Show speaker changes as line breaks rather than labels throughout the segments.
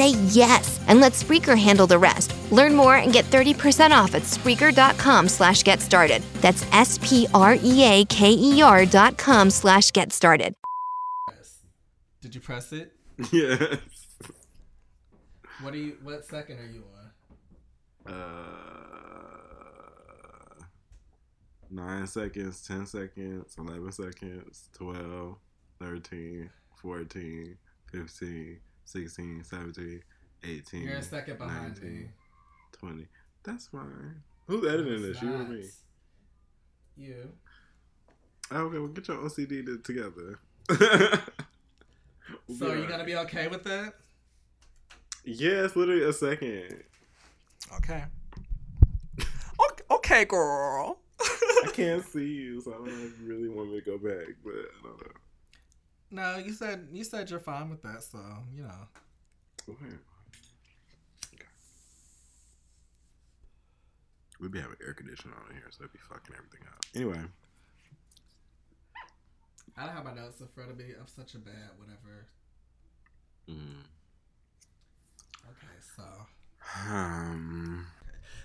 say yes and let Spreaker handle the rest. Learn more and get 30% off at Spreaker.com slash get started. That's S-P-R-E-A-K-E-R dot com slash get started.
Did you press it?
Yes.
What are you? What second are you on?
Uh, nine seconds, ten seconds, eleven seconds, 12, 13, 14, 15, 16, 17, 18.
You're a second behind
19,
me.
20. That's fine. Who's editing this? You or me?
You.
Okay, well, get your OCD to- together. We'll
So are you
alright.
gonna be okay with that?
Yeah, it's literally a second.
Okay. Okay, okay girl.
I can't see you, so I don't know if you really want me to go back, but I don't know.
No, you said you said you're fine with that, so you know.
Okay. We be having air conditioning on in here, so it'd be fucking everything up. Anyway,
I don't have my notes in front of me. I'm such a bad whatever.
mm,
Okay, so
um,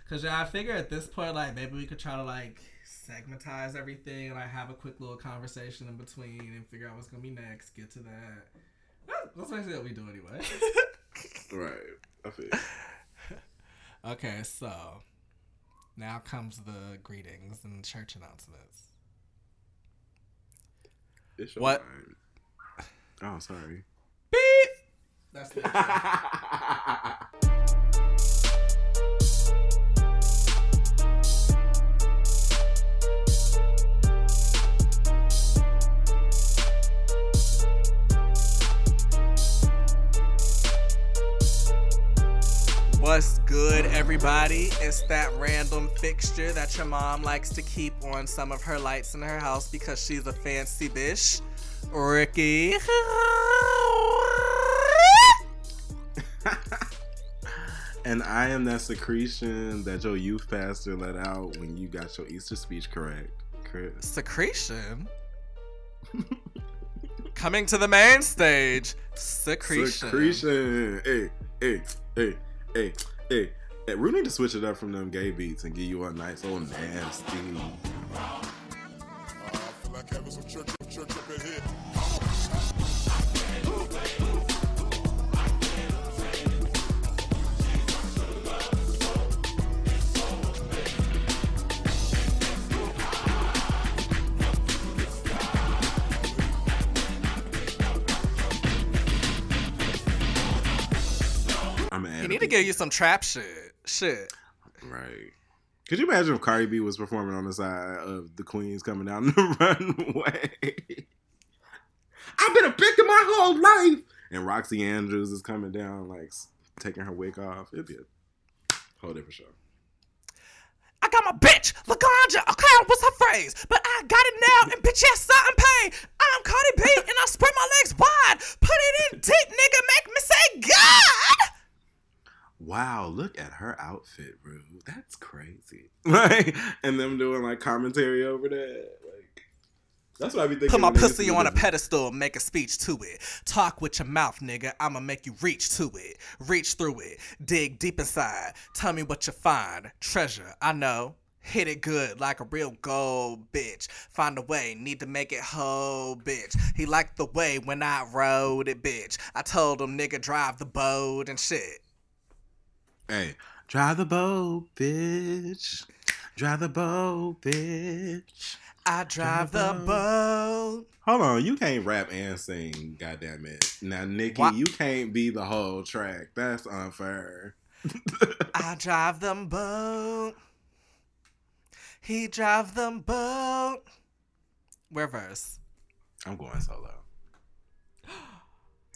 Cause yeah, I figure at this point, like maybe we could try to like segmentize everything and I have a quick little conversation in between and figure out what's gonna be next. Get to that. That- That's basically what we do anyway.
right. I feel.
okay, so now comes the greetings and church announcements.
It's
What?
line. Oh, sorry.
Beep. That's the What's good, everybody? It's that random fixture that your mom likes to keep on some of her lights in her house because she's a fancy bitch. Ricky.
and I am that secretion that your youth pastor let out when you got your Easter speech correct, Chris.
Secretion. Coming to the main stage. Secretion.
Secretion. Hey, hey, hey, hey, hey. Hey, we need to switch it up from them gay beats and give you a nice old nasty. I'm
need to give you some trap shit. Shit.
Right. Could you imagine if Cardi B was performing on the side of the Queens coming down the runway? I've been a victim my whole life. And Roxy Andrews is coming down, like taking her wig off. It'd be a whole different show.
I got my bitch, Laganja. Okay, what's her phrase? But I got it now, and bitch, yes, I'm paid. I'm Cardi B, and I spread my legs wide. Put it in deep, nigga, make me say God.
Wow, look at her outfit, bro. That's crazy. Like, and them doing like commentary over that. Like, That's what I be thinking.
Put my
when they used to
pussy on a pedestal, make a speech to it. Talk with your mouth, nigga. I'ma make you reach to it. Reach through it. Dig deep inside. Tell me what you find. Treasure, I know. Hit it good like a real gold bitch. Find a way, need to make it whole bitch. He liked the way when I rode it, bitch. I told him, nigga, drive the boat and shit.
Hey, drive the boat, bitch. Drive the boat, bitch.
I drive the
the
boat.
Hold on, you can't rap and sing, goddamn it. Now, Nikki, you can't be the whole track. That's unfair.
I drive them boat. He drive them boat. Reverse.
I'm going solo.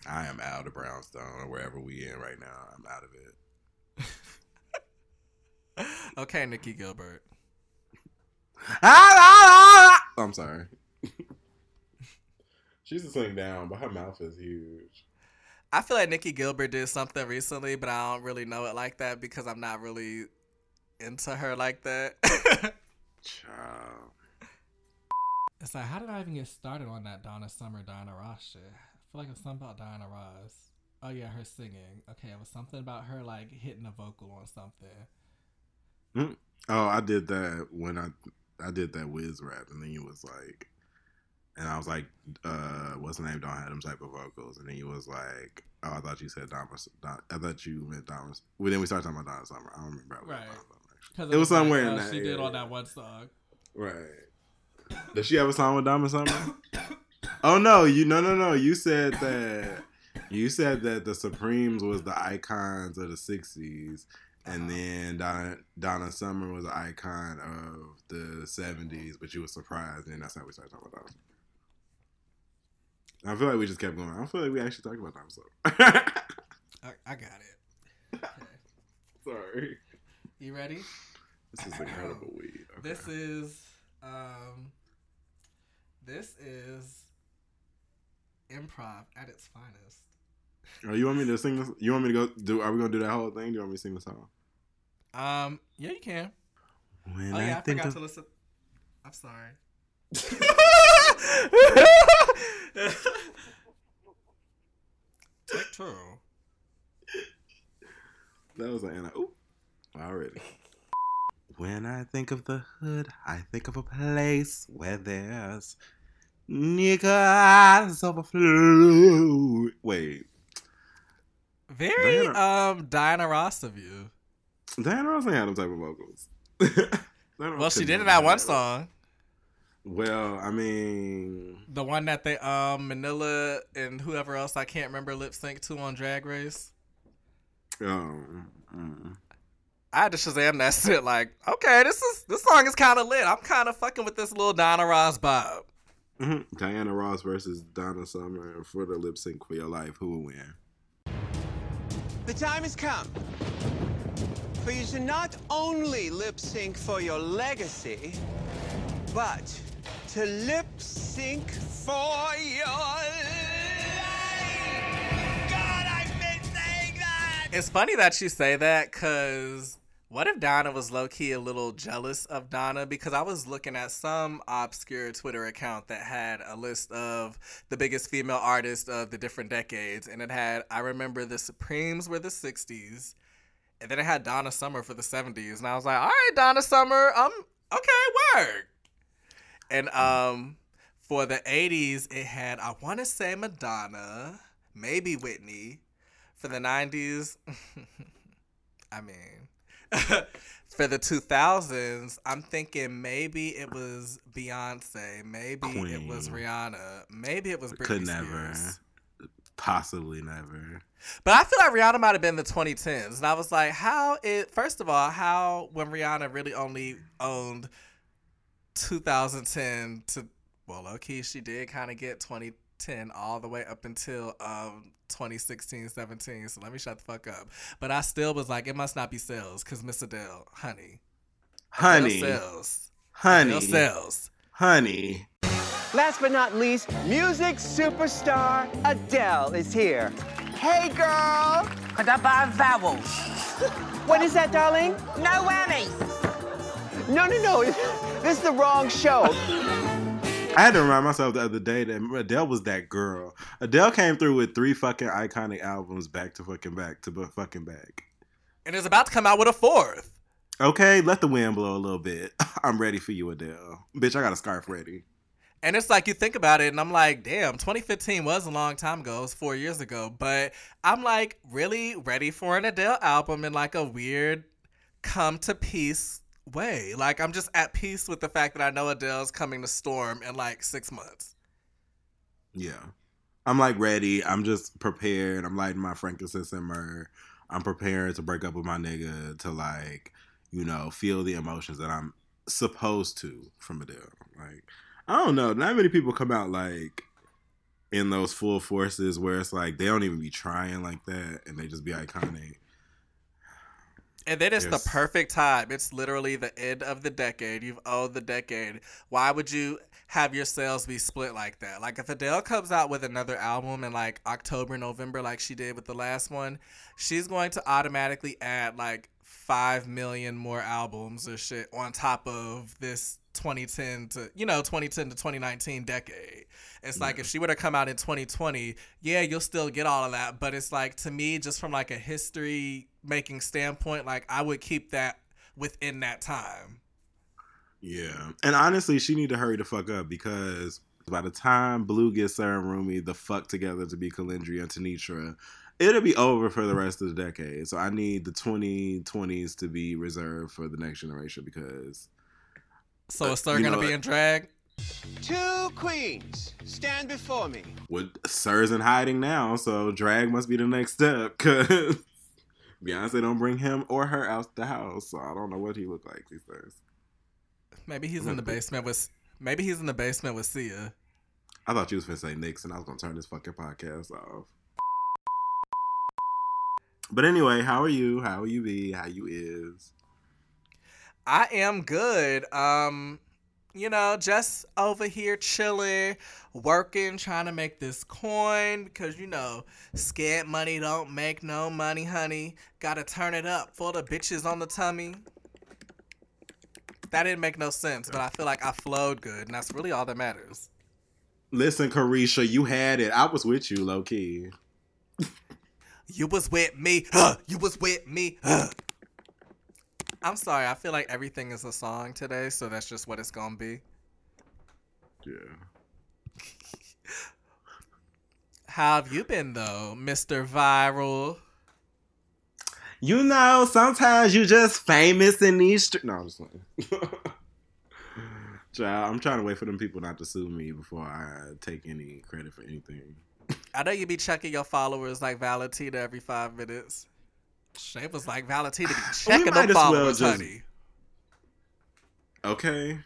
I am out of Brownstone or wherever we in right now. I'm out of it.
Okay, Nikki Gilbert.
I'm sorry. She's used to sing down, but her mouth is huge.
I feel like Nikki Gilbert did something recently, but I don't really know it like that because I'm not really into her like that.
Child.
it's like, how did I even get started on that Donna Summer, Diana Ross shit? I feel like it was something about Diana Ross. Oh yeah, her singing. Okay, it was something about her like hitting a vocal on something.
Oh, I did that when I I did that whiz rap, and then he was like, and I was like, uh, what's the name? Don't have them type of vocals, and then he was like, oh, I thought you said Donna. Don, I thought you meant Donna. Well, then we started talking about Donna Summer. I don't remember.
Right.
got Donna Summer, actually. It was somewhere in that
She did on that one song.
Right. Does she have a song with Donna Summer? oh no, you no no no. You said that you said that the Supremes was the icons of the '60s, and then Donna, Donna Summer was an icon of the '70s. But you were surprised, and that's how we started talking about Donna. Summer. I feel like we just kept going. I feel like we actually talked about Donna Summer.
I, I got it. Okay.
Sorry.
You ready?
This is incredible weed. Okay.
This is um this is improv at its finest.
Oh, you want me to sing this? You want me to go do? Are we gonna do that whole thing? Do you want me to sing the song?
Um, yeah, you can.
When
oh yeah, I,
I think
forgot
of
to listen. I'm sorry. Take two.
That was an Anna. Ooh, already. When I think of the hood, I think of a place where there's niggas overflow. Wait,
Very
Diana-
um Diana Ross of you.
Diana Ross ain't had them type of vocals.
Well, she did it that one song.
Well, I mean,
The one that they um Manila and whoever else I can't remember lip sync to on Drag Race.
um, mm.
I had to Shazam that shit. Like, okay, this is this song is kind of lit. I'm kind of fucking with this little Donna Ross vibe.
Mhm. Diana Ross versus Donna Summer for the lip sync for your life. Who will win?
The time has come for you to not only lip sync for your legacy, but to lip sync for your life. God, I've been saying that.
It's funny that you say that because what if Donna was low key a little jealous of Donna? Because I was looking at some obscure Twitter account that had a list of the biggest female artists of the different decades, and it had I remember the Supremes were the '60s, and then it had Donna Summer for the '70s, and I was like, all right, Donna Summer, um, okay, work. And um, for the '80s, it had I want to say Madonna, maybe Whitney. For the '90s, I mean, for the 2000s, I'm thinking maybe it was Beyonce, maybe it was Rihanna, maybe it was Britney
Could never. Possibly never.
But I feel like Rihanna might have been the 2010s, and I was like, how it? First of all, how when Rihanna really only owned 2010 to well, okay, she did kind of get 2010 all the way up until um 2016, 17. So let me shut the fuck up. But I still was like, it must not be sales, cause Miss Adele, honey,
Honey.
Adele sells,
Honey.
Adele sells.
Honey.
Last but not least, music superstar Adele is here. Hey, girl.
Could I buy vowels?
What is that, darling?
No whammies.
No, no, no. This is the wrong show.
I had to remind myself the other day that Adele was that girl. Adele came through with three fucking iconic albums back to fucking back to fucking back.
And is about to come out with a fourth.
Okay, let the wind blow a little bit. I'm ready for you, Adele. Bitch, I got a scarf ready.
And it's like you think about it, and I'm like, damn, 2015 was a long time ago. It was four years ago. But I'm like really ready for an Adele album in like a weird come to peace way. Like I'm just at peace with the fact that I know Adele's coming to Storm in like six months.
Yeah. I'm like ready. I'm just prepared. I'm lighting my frankincense and myrrh. I'm preparing to break up with my nigga to like, you know, feel the emotions that I'm supposed to from Adele. Like I don't know. Not many people come out like in those full forces where it's like they don't even be trying like that and they just be iconic.
And then it's yes. the perfect time. It's literally the end of the decade. You've owned the decade. Why would you have your sales be split like that? Like if Adele comes out with another album in like October, November, like she did with the last one, she's going to automatically add like five million more albums or shit on top of this 2010 to you know 2010 to 2019 decade. It's yeah. like if she were to come out in 2020, yeah, you'll still get all of that, but it's like to me just from like a history making standpoint, like I would keep that within that time.
Yeah. And honestly, she need to hurry the fuck up because by the time Blue gets Sarah and Rumi the fuck together to be Kelendria and Tenitra, it'll be over for the rest of the decade. So I need the 2020s to be reserved for the next generation because
so uh, is Sir gonna know, be in drag?
Two queens stand before me.
Well, Sir's in hiding now, so drag must be the next step. Cause Beyonce don't bring him or her out the house, so I don't know what he look like these days.
Maybe he's in the basement with. Maybe he's in the basement with Sia.
I thought you was gonna say Nixon. I was gonna turn this fucking podcast off. But anyway, how are you? How are you be? How you is?
I am good. Um, you know, just over here chilling, working, trying to make this coin because you know, scared money don't make no money, honey. Gotta turn it up for the bitches on the tummy. That didn't make no sense, but I feel like I flowed good, and that's really all that matters.
Listen, Carisha, you had it. I was with you, low key.
you was with me. Huh, you was with me. Huh. I'm sorry. I feel like everything is a song today, so that's just what it's gonna be.
Yeah.
How have you been though, Mr. Viral?
You know, sometimes you just famous in these streets. No, I'm just like, Child, I'm trying to wait for them people not to sue me before I take any credit for anything.
I know you be checking your followers like Valentina every five minutes. Shay was like, Valentina be checking them followers, well just... honey.
Okay,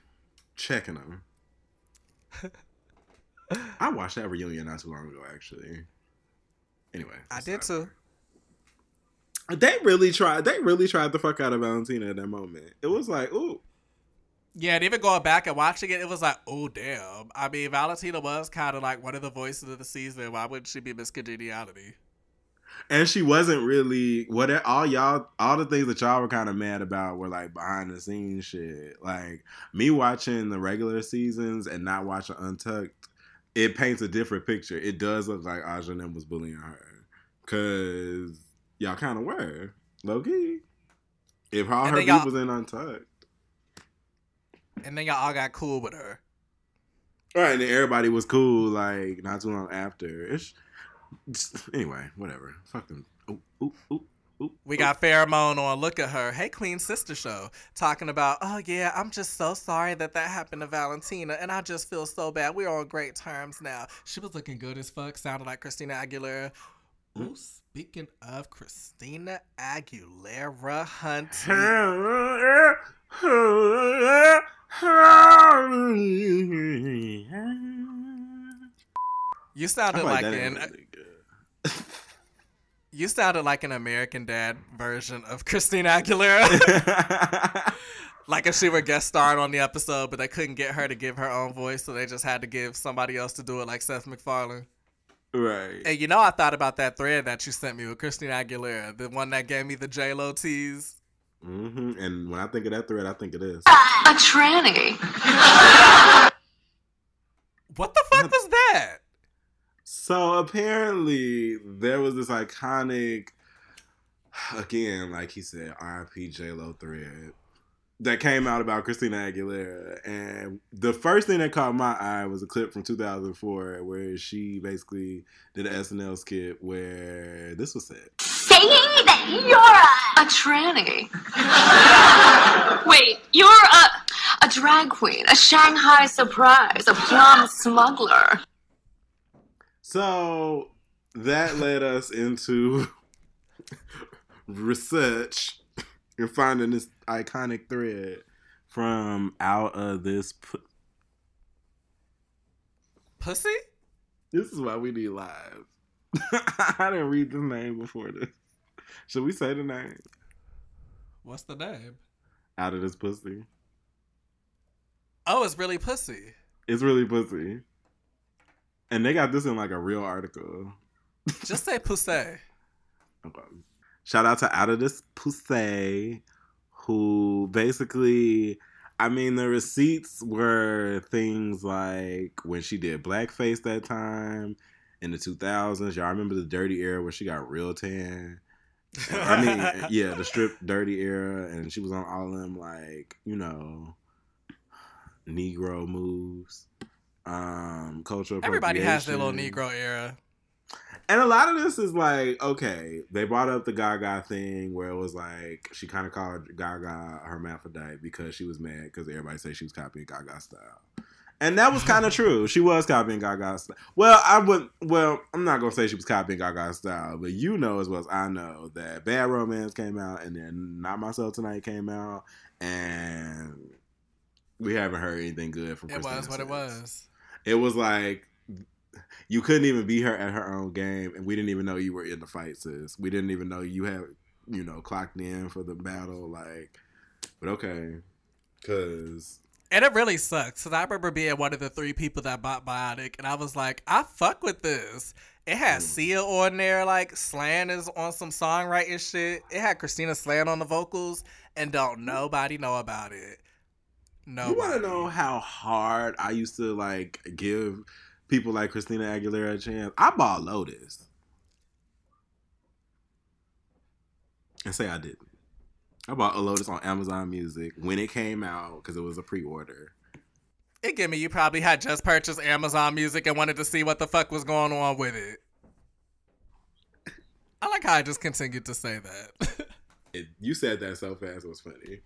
checking them. I watched that reunion not too long ago, actually. Anyway,
I did too.
They really tried. They really tried the fuck out of Valentina at that moment. It was like, ooh.
Yeah, and even going back and watching it, it was like, oh damn. I mean, Valentina was kind of like one of the voices of the season. Why wouldn't she be Miss Congeniality?
And she wasn't really what all y'all all the things that y'all were kind of mad about were like behind the scenes shit. Like me watching the regular seasons and not watching Untucked, it paints a different picture. It does look like Aja was bullying her because y'all kind of were low key. If all and her beef was in Untucked,
and then y'all all got cool with her.
Right, and then everybody was cool like not too long after. It's anyway, whatever. Fuck them. Ooh, ooh, ooh.
We got Farrah Moan on Look at Her. Hey, Queen Sister Show. Talking about, oh, yeah, I'm just so sorry that that happened to Valentina. And I just feel so bad. We're on great terms now. She was looking good as fuck. Sounded like Christina Aguilera. Mm. Ooh, speaking of Christina Aguilera, Hunter. you sounded like, like an. Really you sounded like an American Dad version of Christina Aguilera. like if she were guest starring on the episode, but they couldn't get her to give her own voice, so they just had to give somebody else to do it, like Seth MacFarlane.
Right.
And you know, I thought about that thread that you sent me with Christina Aguilera, the one that gave me the J Lo tease.
Mm-hmm. And when I think of that thread, I think of this.
A tranny.
What the fuck was that?
So apparently there was this iconic, again, like he said, R.I.P. J Lo thread that came out about Christina Aguilera, and the first thing that caught my eye was a clip from 2004 where she basically did an SNL skit where this was said.
saying that you're a, a tranny. Wait, you're a, a drag queen, a Shanghai surprise, a plum smuggler.
So that led us into research and finding this iconic thread from out of this. Pu-
Pussy?
this is why we need live. I didn't read the name before this. Should we say the name?
What's the name?
Out of this pussy.
Oh, it's really pussy.
It's really pussy. And they got this in like a real article.
Just say pussy.
Okay. Shout out to Out of This Pussy, who basically, I mean, the receipts were things like when she did blackface that time in the 2000s. Y'all remember the dirty era where she got real tan? I mean, yeah, the strip dirty era, and she was on all them, like, you know, Negro moves. Um, cultural
Everybody has their little. Negro era.
And a lot of this is like, okay, they brought up the Gaga thing where it was like she kind of called Gaga hermaphrodite because she was mad because everybody said she was copying Gaga style. And that was kind of true. She was copying Gaga style. Well, I would. Well, I'm not gonna say she was copying Gaga style, but you know as well as I know that Bad Romance came out, and then Not Myself Tonight came out, and we haven't heard anything good from.
It was
Christina
what it was.
It was like you couldn't even be her at her own game, and we didn't even know you were in the fight, sis. We didn't even know you had, you know, clocked in for the battle. Like, but okay, because
And it really sucks. Cause I remember being one of the three people that bought Bionic, and I was like, I fuck with this. It had
Mm.
Sia on there, like Slan is on some songwriting shit. It had Christina Slan on the vocals, and don't nobody know about it. No.
you want to know how hard I used to like give people like Christina Aguilera a chance. I bought Lotus, and say I didn't. I bought a Lotus on Amazon Music when it came out because it was a pre-order.
It give me you probably had just purchased Amazon Music and wanted to see what the fuck was going on with it. I like how I just continued to say that.
It, you said that so fast, it was funny.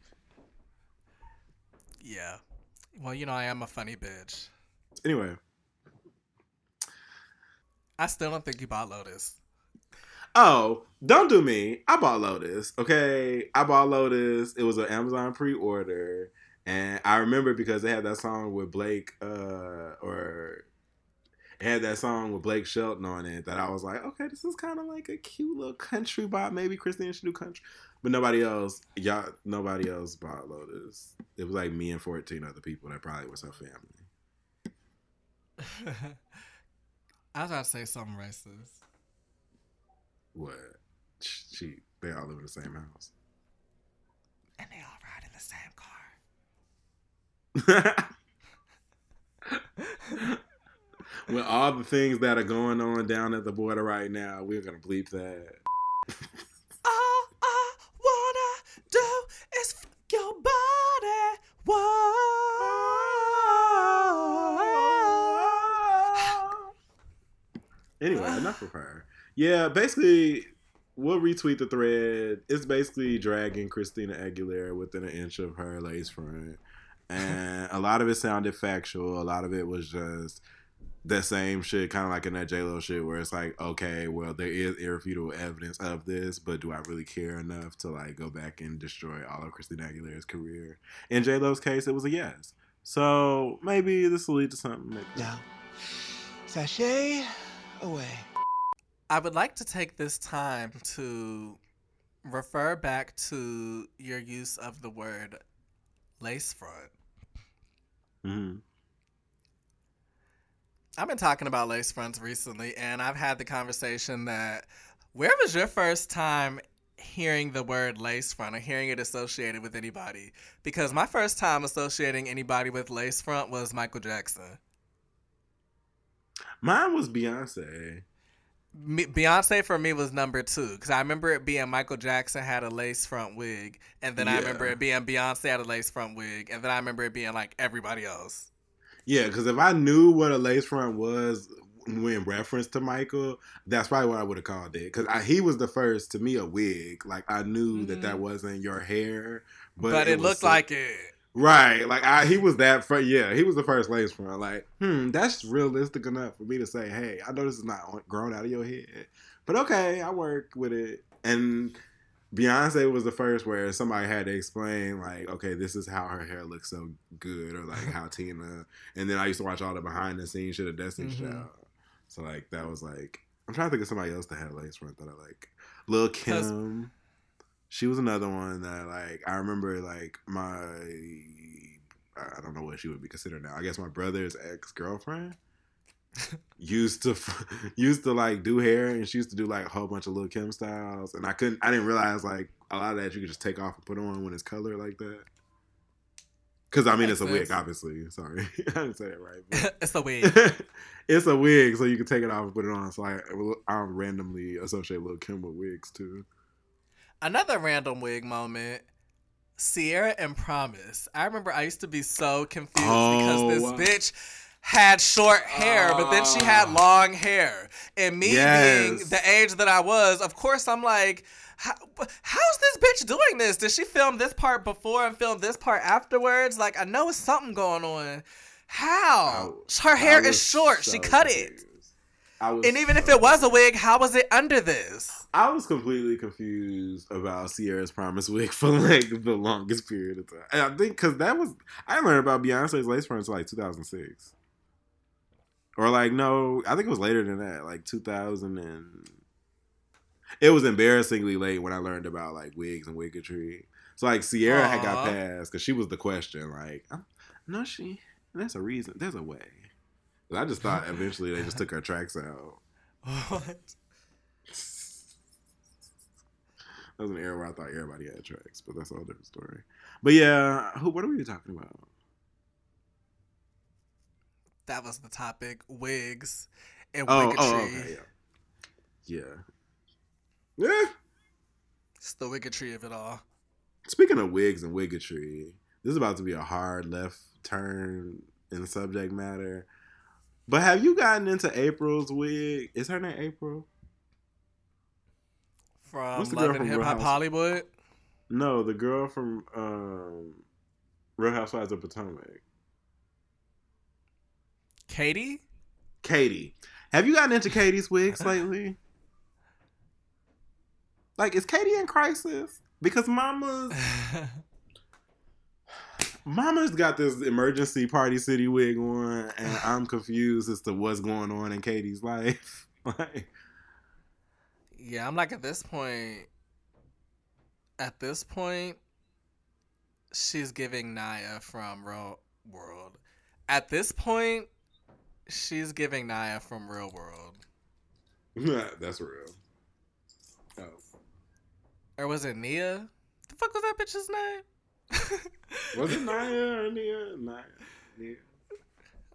Yeah. Well, you know I am a funny bitch.
Anyway,
I still don't think you bought Lotus.
Oh, don't do me. I bought Lotus. Okay. I bought Lotus. It was an Amazon pre order. And I remember because they had that song with Blake, uh, or it had that song with Blake Shelton on it that I was like, okay, this is kind of like a cute little country bop. Maybe Christina should do country. But nobody else, y'all, nobody else bought Lotus. It was like me and 14 other people that probably was her family.
I was about to say something racist.
What? She, they all live in the same house.
And they all ride in the same car.
With all the things that are going on down at the border right now, we're gonna bleep that. Anyway, enough of her. Yeah, basically, we'll retweet the thread. It's basically dragging Christina Aguilera within an inch of her lace front, and a lot of it sounded factual. A lot of it was just that same shit, kind of like in that J Lo shit, where it's like, okay, well, there is irrefutable evidence of this, but do I really care enough to like go back and destroy all of Christina Aguilera's career? In J Lo's case, it was a yes. So maybe this will lead to something. Maybe.
Now, sashay away.
I would like to take this time to refer back to your use of the word lace front.
Mhm.
I've been talking about lace fronts recently, and I've had the conversation that where was your first time hearing the word lace front or hearing it associated with anybody? Because my first time associating anybody with lace front was Michael Jackson.
Mine was Beyonce.
Beyonce for me was number two because I remember it being Michael Jackson had a lace front wig, and then I remember it being Beyonce had a lace front wig, and then I remember it being like everybody else.
Yeah, because if I knew what a lace front was in reference to Michael, that's probably what I would have called it. Because he was the first to me a wig. Like I knew that that wasn't your hair, but,
Mm-hmm. But, it,
was
looked like it.
right. Like I, he was that. Fir- yeah, he was the first lace front. Like, hmm, that's realistic enough for me to say, hey, I know this is not grown out of your head, but okay, I work with it. And Beyonce was the first where somebody had to explain, like, okay, this is how her hair looks so good, or like how Tina. And then I used to watch all the behind the scenes shit of Destiny's
Mhm.
Child. So like that was like, I'm trying to think of somebody else that had a lace front that I like. Lil Kim. She was another one that like I remember like my I don't know what she would be considered now. I guess my brother's ex girlfriend used to used to like do hair and she used to do like a whole bunch of Lil Kim styles and I couldn't I didn't realize like a lot of that you could just take off and put on when it's colored like that. Cause I mean it's a wig, obviously. Sorry, I didn't say it right.
it's a wig.
it's a wig, so you can take it off and put it on. So I, I randomly associate Lil Kim with wigs too.
Another random wig moment. Ciara and Promise. I remember I used to be so confused
Oh.
because this oh. bitch had short hair, but then she had
Ah.
long hair. And me being the age that I was, of course, I'm like, how, how's this bitch doing this? Did she film this part before and film this part afterwards? Like, I know it's something going on. How? Her hair is short. she
so
cut it.
confused. I was
And even if it was a wig, how was it under this?
I was completely confused about Ciara's Promise wig for like the longest period of time. And I think because that was I learned about Beyonce's lace front until like 2006, or like no, I think it was later than that, like 2000 and. It was embarrassingly late when I learned about like wigs and wiggetry. So like Ciara had got passed because she was the question. Like, no, she. There's a reason. There's a way. But I just thought eventually they just took her tracks out.
What?
That was an era where I thought everybody had tracks, but that's a whole different story. But yeah, who? What are we talking about?
That was the topic. Wigs and
Oh, oh, okay, yeah, yeah, yeah.
It's the wiggetry of it all.
Speaking of wigs and wiggetry, this is about to be a hard left turn in subject matter. But have you gotten into April's wig? Is her name April?
From
What's the
Love
girl
and
from
Hip Hop Hollywood.
No, the girl from um, Real Housewives of Potomac.
Katie?
Katie. Have you gotten into Katie's wigs lately? Like, is Katie in crisis? Because Mama's Mama's got this emergency party city wig on, and I'm confused as to what's going on in Katie's life. like,
yeah, I'm like at this point. At this point, she's giving Naya from Real World. At this point, she's giving Naya from Real World.
that's real. Oh.
Or was it Nia? The fuck was that bitch's name?
Was it Naya or Nia? Naya. Nia.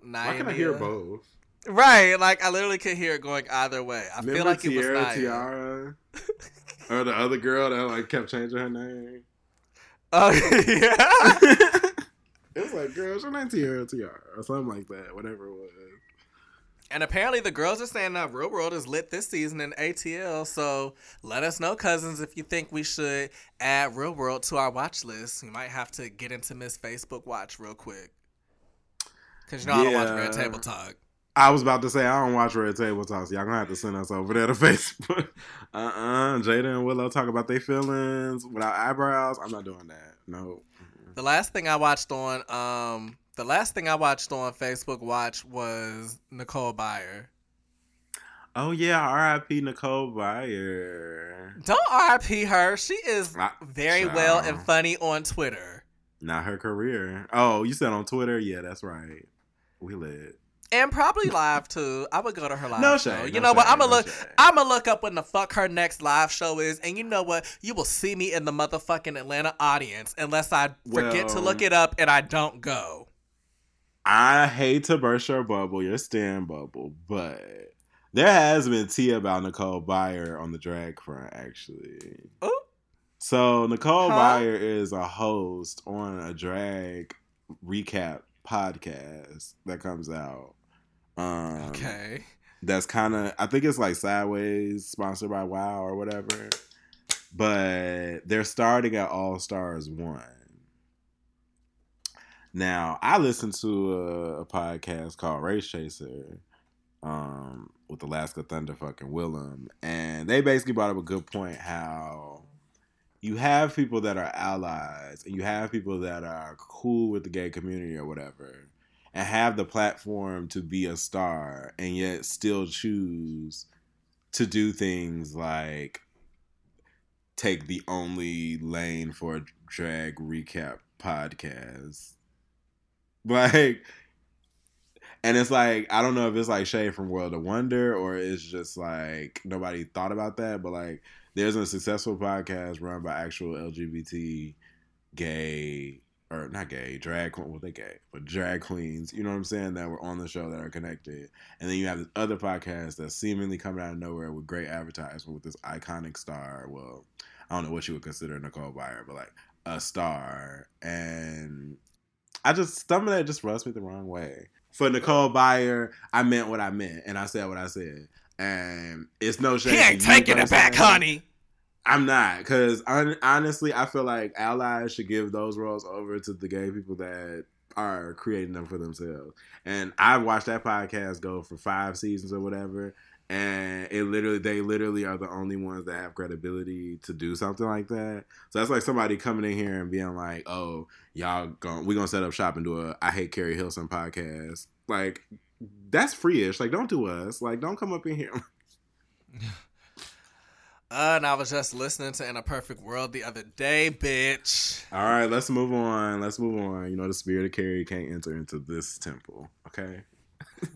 Naya.
Why can I hear both?
Right, like I literally could hear it going either way. I
Remember
feel like it was Naya.
Tiara? or the other girl that like kept changing her name?
Oh yeah.
It was like, girl, your name Tierra Tiara or something like that, whatever it was.
And apparently the girls are saying that Real World is lit this season in ATL. So let us know, cousins, if you think we should add Real World to our watch list. You might have to get into Miss Facebook Watch real quick. Cause you know I don't watch Red Table Talk.
I was about to say I don't watch Red Table Talk, so y'all gonna have to send us over there to Facebook. Uh-uh. Jada and Willow talk about their feelings without eyebrows. I'm not doing that. No.
The last thing I watched on um the last thing I watched on Facebook Watch was Nicole Byer.
Oh yeah, R.I.P. Nicole Byer.
Don't RIP her. She is very well and funny on Twitter.
Not her career. Oh, you said on Twitter? Yeah, that's right. We lit.
And probably live too. I would go to her live
No
show.
shade,
You
no
know what? I'm gonna
no
look.
shade.
I'm gonna look up when the fuck her next live show is, and you know what? You will see me in the motherfucking Atlanta audience unless I forget to look it up and I don't go.
I hate to burst your bubble, your stand bubble, but there has been tea about Nicole Byer on the drag front, actually.
Oh.
So Nicole
Huh?
Byer is a host on a drag recap podcast that comes out. Um,
Okay.
that's kind of I think it's like Sideways, sponsored by Wow or whatever. But they're starting at All Stars One. Now I listened to a, a podcast called Race Chaser, um, with Alaska Thunder fucking Willam, and they basically brought up a good point how you have people that are allies and you have people that are cool with the gay community or whatever and have the platform to be a star and yet still choose to do things like take the only lane for a drag recap podcast. Like and it's like I don't know if it's like Shade from World of Wonder or it's just like nobody thought about that, but like there's a successful podcast run by actual LGBT gay or not gay, drag queen. Well, they gay, but drag queens. You know what I'm saying? That were on the show that are connected, and then you have this other podcast that's seemingly coming out of nowhere with great advertisement with this iconic star. Well, I don't know what you would consider Nicole Byer, but like a star, and I just some of that just rubs me the wrong way. For Nicole Byer, I meant what I meant, and I said what I said, and it's no shame.
He ain't taking it back, honey.
I'm not, because honestly, I feel like allies should give those roles over to the gay people that are creating them for themselves. And I've watched that podcast go for five seasons or whatever, and it literally, they literally are the only ones that have credibility to do something like that. So that's like somebody coming in here and being like, "Oh, y'all going, we gonna set up shop and do a I hate Keri Hilson podcast." Like, that's free-ish. Like, don't do us. Like, don't come up in here.
Uh, and I was just listening to In a Perfect World the other day, bitch.
All right, let's move on. Let's move on. You know, the spirit of Carrie can't enter into this temple. Okay.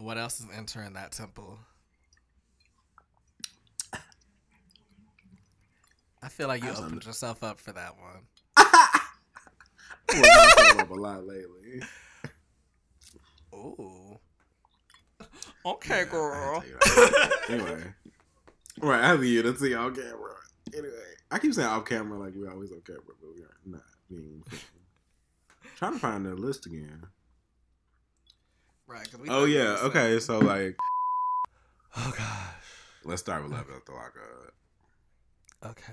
What else is entering that temple? I feel like you opened yourself up for that one.
Well, that's up a lot lately.
Ooh. Okay,
I
girl.
tell you that. anyway, right, I leave you to see on camera. Anyway, I keep saying off camera like we always on camera, but we are not. Being trying to find the list again.
Right. 'cause we
Oh yeah, okay.
saying-
So like,
Oh gosh.
let's start with Love After Lockup.
Okay.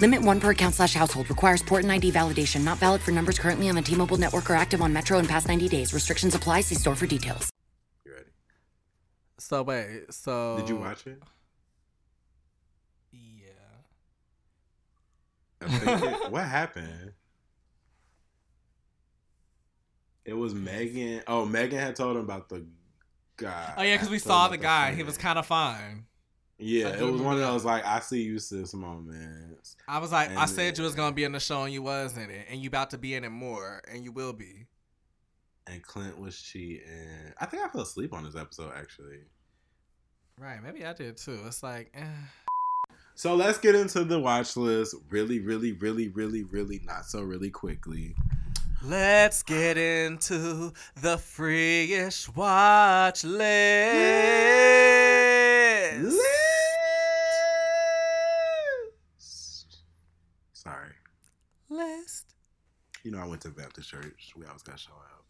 Limit one per account slash household. Requires port and ID validation. Not valid for numbers currently on the T-Mobile network or active on Metro in past 90 days. Restrictions apply. See store for details.
You ready?
So wait. So
Did you watch it?
Yeah.
I think it- what happened? It was Megan. Oh, Megan had told him about the guy.
Oh yeah, because we saw the
about
guy. He was kind of fine.
Yeah, it was one of those like I see you sis moments.
I was like, I
And,
said you was gonna be in the show and you was in it, and you about to be in it more, and you will be.
And Clint was cheating. I think I fell asleep on this episode actually.
Right? Maybe I did too. It's like, eh.
So let's get into the watch list really, really, really, really, really not so really quickly.
let's get into the freeish watch list.
List. Sorry.
List.
You know I went to Baptist church. We always gotta show out.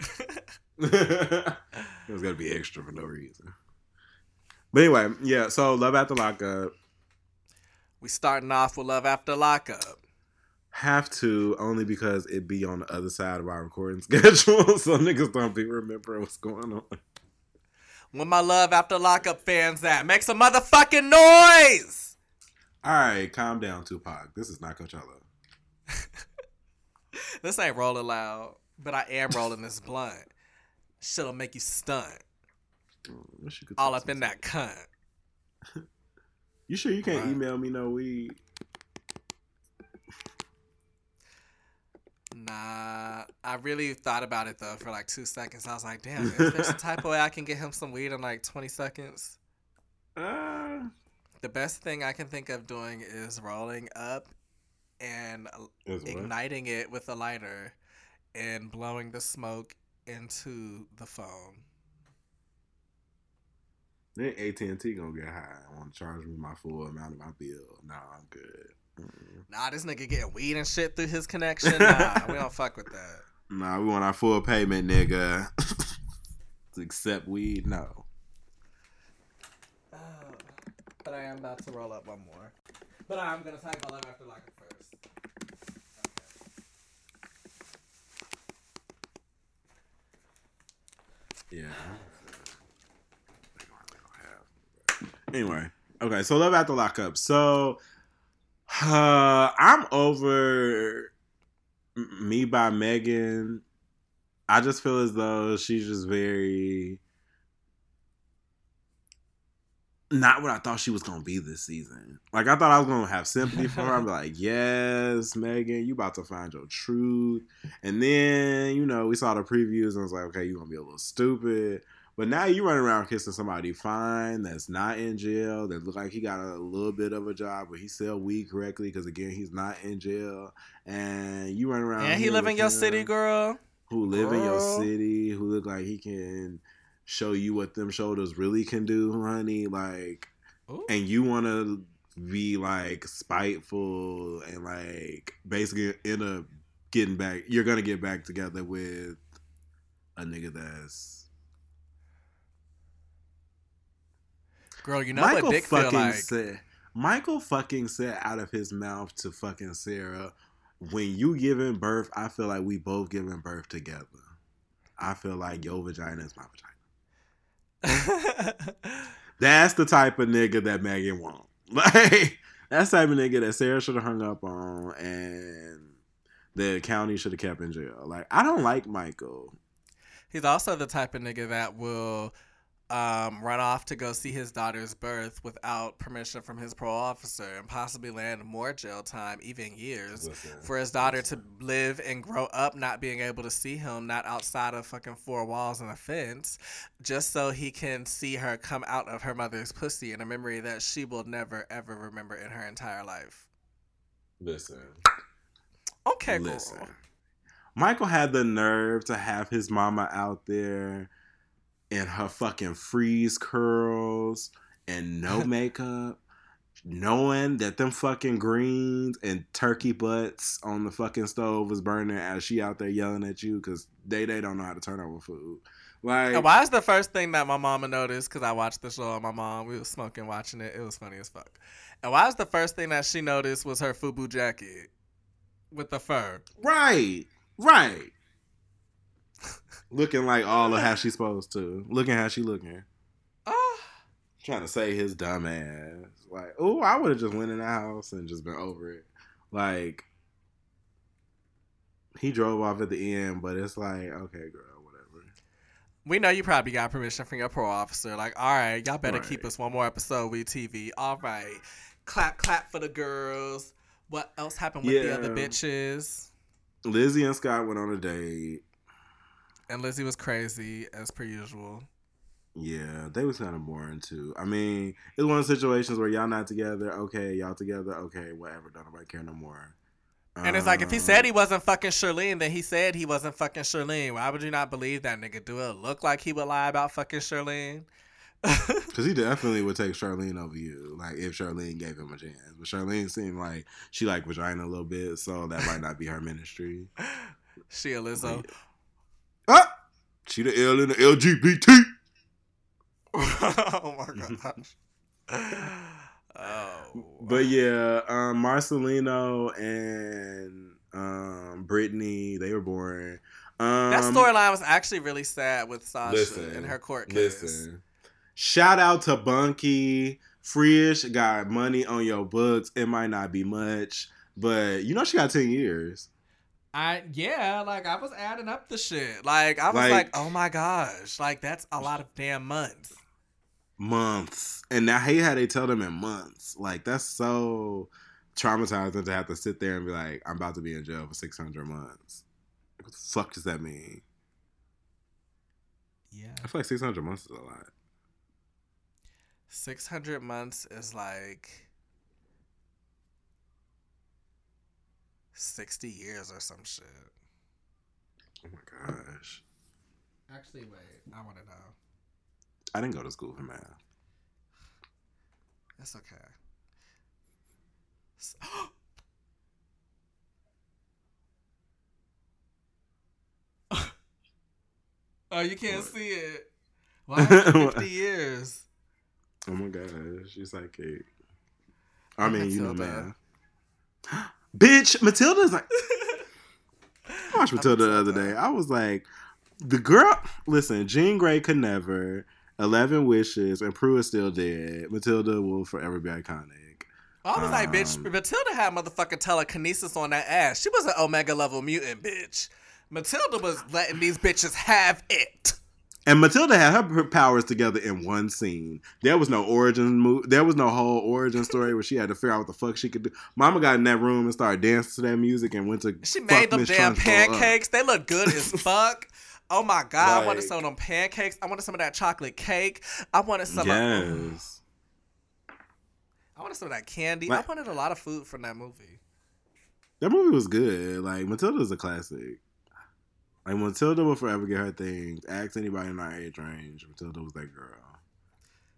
it was gotta be extra for no reason. But anyway, yeah. So Love After Lockup
We starting off with Love After Lockup.
have to only because it be on the other side of our recording schedule, so niggas don't be remembering what's going on.
When my Love After Lockup fans at, make some motherfucking noise.
All right, calm down, Tupac. This is not Coachella.
This ain't rolling loud, but I am rolling this blunt. Shit'll make you stunt
you
all up in that cunt.
You sure you can't
Right.
email me no weed?
Nah, I really thought about it though for like two seconds. I was like, damn, is there some type of way I can get him some weed in like 20 seconds?
Uh,
The best thing I can think of doing is rolling up and igniting it with a lighter and blowing the smoke into the phone.
then AT and T gonna get high. I want to charge me my full amount of my bill? Nah, I'm good. Mm-mm.
Nah, this nigga getting weed and shit through his connection. Nah, we don't fuck with that.
Nah, we want our full payment, nigga. Except weed, no.
Oh, but I am about to roll up one more. But I'm gonna type all up after like a first.
Yeah. Anyway, okay, so love after lockup. So, uh, I'm over me by Megan. I just feel as though she's just very not what I thought she was gonna be this season. Like I thought I was gonna have sympathy for her. I'm like, yes, Megan, you about to find your truth. And then, you know, we saw the previews and I was like, okay, you're gonna be a little stupid. But now you run around kissing somebody fine that's not in jail, that look like he got a little bit of a job, but he sell weed correctly because again he's not in jail. And you run around
And he live in your city, girl.
who live in your city, who look like he can show you what them shoulders really can do, honey. Like,
Ooh.
and you want to be like spiteful and like basically end up getting back. You're gonna get back together with a nigga that's
Girl, you know
Michael
what dick feel
fucking
like.
said. Michael fucking said out of his mouth to fucking Sarah, when you giving birth, I feel like we both giving birth together. I feel like your vagina is my vagina. That's the type of nigga that Megan want. Like that's the type of nigga that Sarah should have hung up on and the county should have kept in jail. Like I don't like Michael.
He's also the type of nigga that will um, run off to go see his daughter's birth without permission from his parole officer and possibly land more jail time, even years,
Listen,
for his daughter to live and grow up not being able to see him, not outside of fucking four walls and a fence, just so he can see her come out of her mother's pussy in a memory that she will never, ever remember in her entire life.
Listen.
Okay,
Listen.
girl.
Michael had the nerve to have his mama out there in her fucking freeze curls and no makeup, knowing that them fucking greens and turkey butts on the fucking stove was burning as she out there yelling at you because they they don't know how to turn over food. Like,
And why is the first thing that my mama noticed? Because I watched the show with my mom. We was smoking, watching it. It was funny as fuck. And why is the first thing that she noticed was her FUBU jacket with the fur?
right, right. Looking like all of how she's supposed to. Looking how she looking.
Ah,
trying to say his dumb ass. Like, oh, I would have just went in the house and just been over it. Like, he drove off at the end, but it's like, okay, girl, whatever.
we know you probably got permission from your parole officer. Like, all right, y'all better keep us one more episode with TV. All right, clap, clap for the girls. What else happened with the other bitches?
Lizzie and Scott went on a date.
And Lizzie was crazy as per usual.
Yeah, they was kind of boring too. I mean, it's one of the situations where y'all not together. Okay, y'all together. Okay, whatever. Don't nobody care no more.
And it's like if he
Um,
said he wasn't fucking Charlene, then he said he wasn't fucking Charlene. Why would you not believe that nigga? Do it look like he would lie about fucking Charlene?
Because he definitely would take Charlene over you, like if Charlene gave him a chance. But Charlene seemed like she liked vagina a little bit, so that might not be her ministry.
she a Lizzo.
Ah, she the L in the LGBT.
oh my gosh. Oh.
But yeah, um, Marcelino and um, Brittany, they were boring. Um,
that storyline was actually really sad with Sasha
listen,
in her court case.
Listen, shout out to Bunky. Freeish got money on your books. It might not be much, but you know she got ten years.
I yeah, like I was adding up the shit. Like I was
Like-
like, oh my gosh, like that's a lot of damn months.
months, and I hate how they tell them in months. Like that's so traumatizing to have to sit there and be like, "I'm about to be in jail for 600 months." What the fuck does that mean?
Yeah.
I feel like 600 months is a lot.
600 months is like 60 years or some shit.
Oh my gosh.
Actually, wait. I want to know.
I didn't go to school for math.
That's okay. S- oh, you can't
What?
see it. Why 50 years?
Oh my gosh, she's psychic. I mean, you know
Matilda.
Bitch, Matilda's like. I watched Matilda the other day. I was like, the girl. Listen, Jean Grey could never. Eleven Wishes and Prue is still dead. Matilda will forever be iconic.
I was like, bitch,
Um,
Matilda had motherfucking telekinesis on that ass. She was an Omega level mutant, bitch. Matilda was letting these bitches have it.
And Matilda had her her powers together in one scene. There was no origin move. There was no whole origin story where she had to figure out what the fuck she could do. Mama got in that room and started dancing to that music and went to.
She made them
Miss
damn pancakes. They look good as fuck. Oh my god, I wanted some of them pancakes. I wanted some of that chocolate cake. I wanted some. Of,
Yes.
I wanted some of that candy.
Like-
I wanted a lot of food from that movie.
That movie was good. Like Matilda's a classic. Like Matilda will forever get her things. Ask anybody in our age range. Matilda was that girl.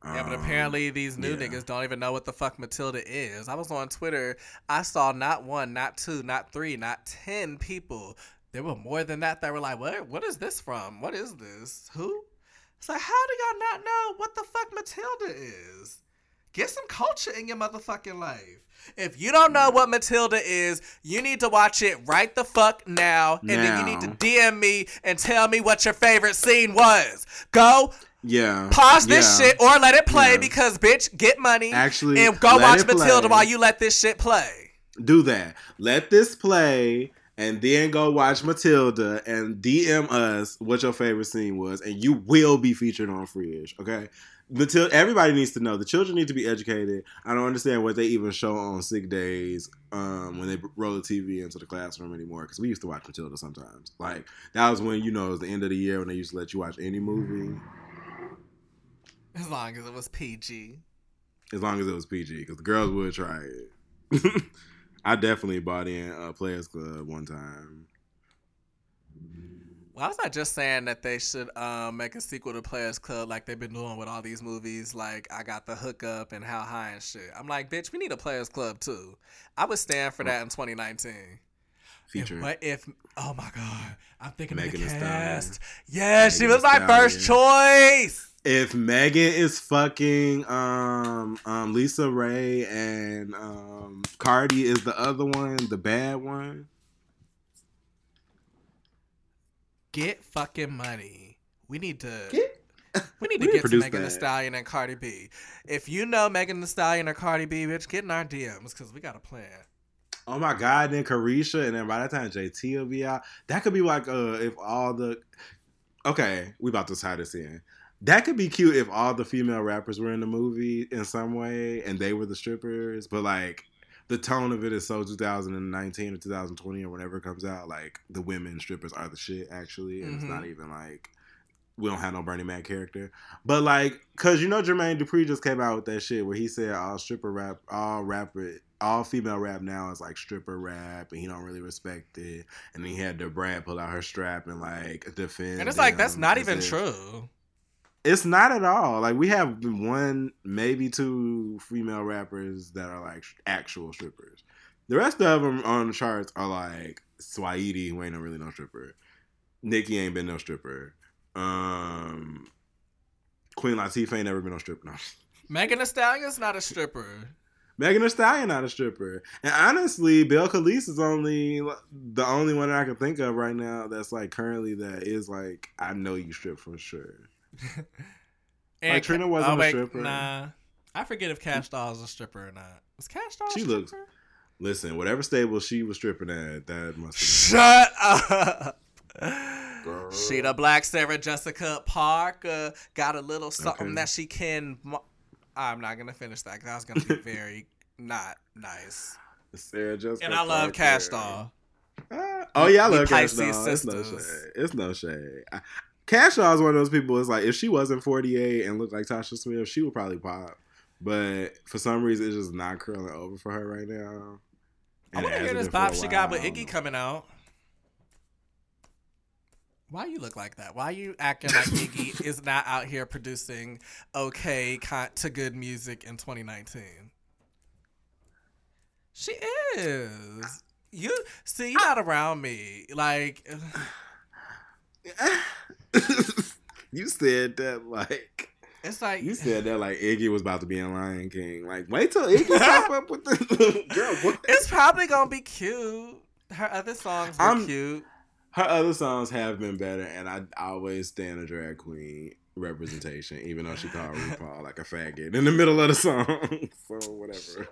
Yeah, but
Um,
apparently these new
yeah.
niggas don't even know what the fuck Matilda is. I was on Twitter. I saw not one, not two, not three, not ten people. There were more than that that were like, "What? What is this from? What is this? Who?" It's like, how do y'all not know what the fuck Matilda is? Get some culture in your motherfucking life. If you don't know what Matilda is, you need to watch it right the fuck now, and then you need to DM me and tell me what your favorite scene was. Go
Yeah.
pause this
yeah.
shit or let it play
Yeah.
because bitch, get money
Actually,
and go watch
play.
Matilda while you let this shit play.
do that. Let this play and then go watch Matilda and DM us what your favorite scene was, and you will be featured on Free-ish, okay? Matilda, everybody needs to know. The children need to be educated. I don't understand what they even show on sick days um, when they roll the TV into the classroom anymore. Because we used to watch Matilda sometimes. Like that was when you know it was the end of the year when they used to let you watch any movie
As long as it was PG.
as long as it was PG. Because the girls would try it. I definitely bought in uh, Players Club one time.
Well, I was not just saying that they should um, make a sequel to Players Club like they've been doing with all these movies, like I Got the Hookup and How High and shit. I'm like, bitch, we need a Players Club too. I would stand for that in 2019.
Feature.
If, what if? Oh my god, I'm thinking
Megan
of the cast. Yeah, she was my first choice.
if Megan is fucking um um Lisa Ray and um Cardi is the other one, the bad one.
Get fucking money. We need to.
Get-
we need to
need to
get to
produce
Megan Thee. Stallion and Cardi B. If you know Megan Thee Stallion or Cardi B, bitch, get in our DMs because we got a plan.
Oh my god, then Caresha, and then by that time JT will be out. That could be like uh if all the Okay, we about to tie this in. That could be cute if all the female rappers were in the movie in some way and they were the strippers, but like the tone of it is so 2019 or 2020 or whenever it comes out, like the women strippers are the shit actually, and
Mhm.
it's not even like we don't have no Bernie Mac character. But like, cause you know Jermaine Dupri just came out with that shit where he said all stripper rap, all rapper, all female rap now is like stripper rap, and he don't really respect it. And then he had Da Brat pull out her strap and like defend.
And it's like that's not even true.
It's not at all. Like we have one, maybe two female rappers that are like actual strippers. The rest of them on the charts are like Saweetie, who ain't no really no stripper. Nicki ain't been no stripper. Um, Queen Latifah ain't never been no stripper. No.
Megan Thee Stallion's not a stripper.
Megan Thee Stallion not a stripper. And honestly, Bill Khalees is only the only one that I can think of right now that's like currently that is like I know you strip for sure. Like, Trina wasn't
oh,
a stripper.
Nah, I forget if Kash Doll is a stripper or not. Was Kash Doll? a
She
stripper?
looks. Listen, whatever stable she was stripping at, that must
Shut up.
Girl.
She the black Sarah Jessica Parker. Got a little something
Okay.
that she can. mo- I'm not gonna finish that because that was gonna be very not nice.
Sarah Jessica
And I love
Parker.
Kash Doll.
Ah, oh yeah, I love
Kash
Doll. It's no
sisters.
shade. It's no shade. I, Kash is one of those people. It's like if she wasn't 48 and looked like Tasha Smith, she would probably pop. But for some reason, it's just not curling over for her right now.
I
And
want
it
to hear this
been for a
bop she got with. Iggy coming out. Why you look like that? Why you acting like Iggy is not out here producing okay con- to good music in 2019? She is. You see, you're not around me. Like,
you said that like
it's like
you said that like Iggy was about to be in Lion King. Like wait till Iggy pop up with the girl. What?
it's probably gonna be cute. Her other songs
are
cute.
Her other songs have been better, and I always stand a drag queen representation, even though she called RuPaul like a faggot in the middle of the song. so whatever.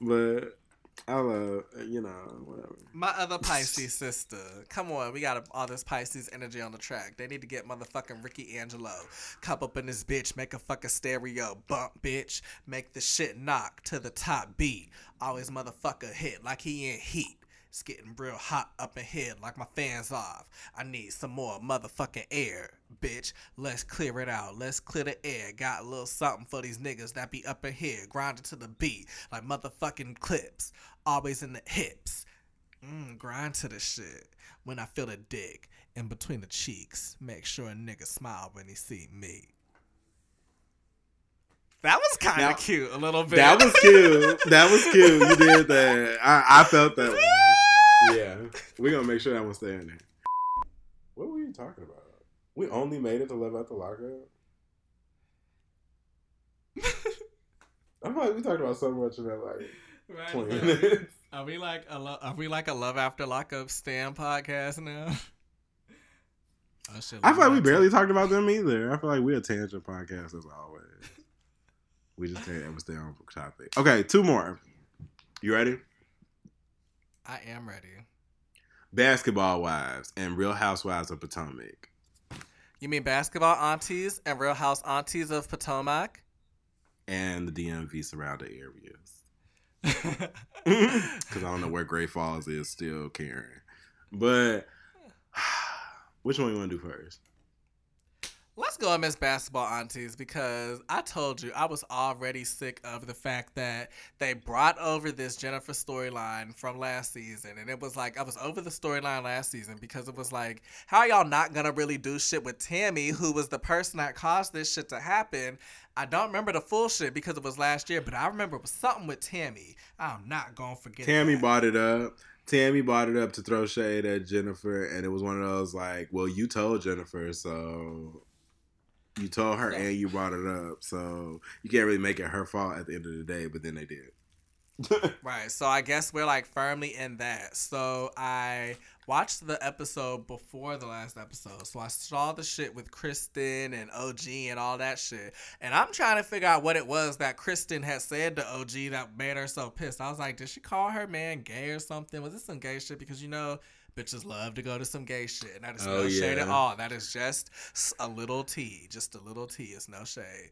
But I love you know whatever.
My other Pisces sister. Come on, we got all this Pisces energy on the track. They need to get motherfucking Ricky Angelo. Cup up in this bitch, make a fucking stereo bump, bitch. Make the shit knock to the top beat. Always motherfucker hit like he in heat. It's getting real hot up in here like my fans off. I need some more motherfucking air, bitch. Let's clear it out. Let's clear the air. Got a little something for these niggas that be up in here, grinding to the beat like motherfucking clips. Always in the hips. Mm, grind to the shit. When I feel the dick in between the cheeks, make sure a nigga smile when he see me. That was kind of cute, a little bit.
That was cute. that was cute. You did that. I, I felt that one. Yeah, we're gonna make sure that one stay in there. What were you talking about? We only made it to live at the lockup. I feel like we talked about so much in that like
Right,
twenty
right.
minutes.
Are we like a lo- are we like a love after lockup stand podcast now? Oh, shit,
I feel like we
Love
barely talked about them either. I feel like we're a tangent podcast as always. We just can't ever stay on topic. Okay, two more. You ready?
I am ready.
Basketball Wives and Real Housewives of Potomac.
You mean basketball aunties and Real House aunties of Potomac?
and the DMV surrounding areas. Because I don't know where Great Falls is still, Karen. But which one you want to do first?
Let's go on Miss Basketball Aunties because I told you I was already sick of the fact that they brought over this Jennifer storyline from last season. And it was like, I was over the storyline last season because it was like, how are y'all not going to really do shit with Tammy, who was the person that caused this shit to happen? I don't remember the full shit because it was last year, but I remember it was something with Tammy. I'm not going to forget
Tammy
that.
bought it up. Tammy bought it up to throw shade at Jennifer, and it was one of those like, well, you told Jennifer, so you told her and you brought it up, so you can't really make it her fault at the end of the day. But then they did.
Right. So I guess we're like firmly in that. So I watched the episode before the last episode. So I saw the shit with Kristen and OG and all that shit. And I'm trying to figure out what it was that Kristen had said to OG that made her so pissed. I was like, did she call her man gay or something? Was this some gay shit? Because you know, bitches love to go to some gay shit. And that is
Oh,
no shade at all. That is just a little tea. Just a little tea. It's no shade.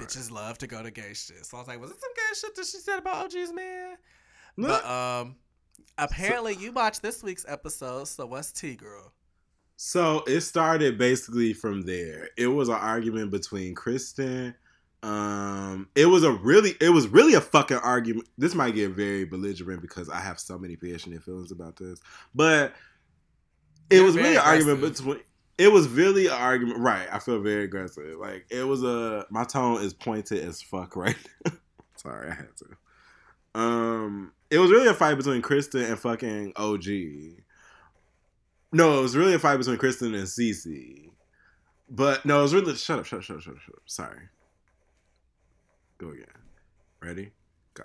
Bitches love to go to gay shit. So I was like, was it some gay shit that she said about OG's man? But um, apparently you watched this week's episode. So what's tea, girl?
So it started basically from there. It was an argument between Kristen. Um, it was a really, it was really a fucking argument. This might get very belligerent because I have so many passionate feelings about this, but it
You're
was really an argument between. It was really an argument, right? I feel very aggressive. Like it was a. My tone is pointed as fuck right now. Sorry, I had to. Um, it was really a fight between Kristen and fucking OG. No, it was really a fight between Kristen and Cece. But no, it was really shut up, shut up, shut up, shut up, shut up. Sorry. Go again. Ready? Go.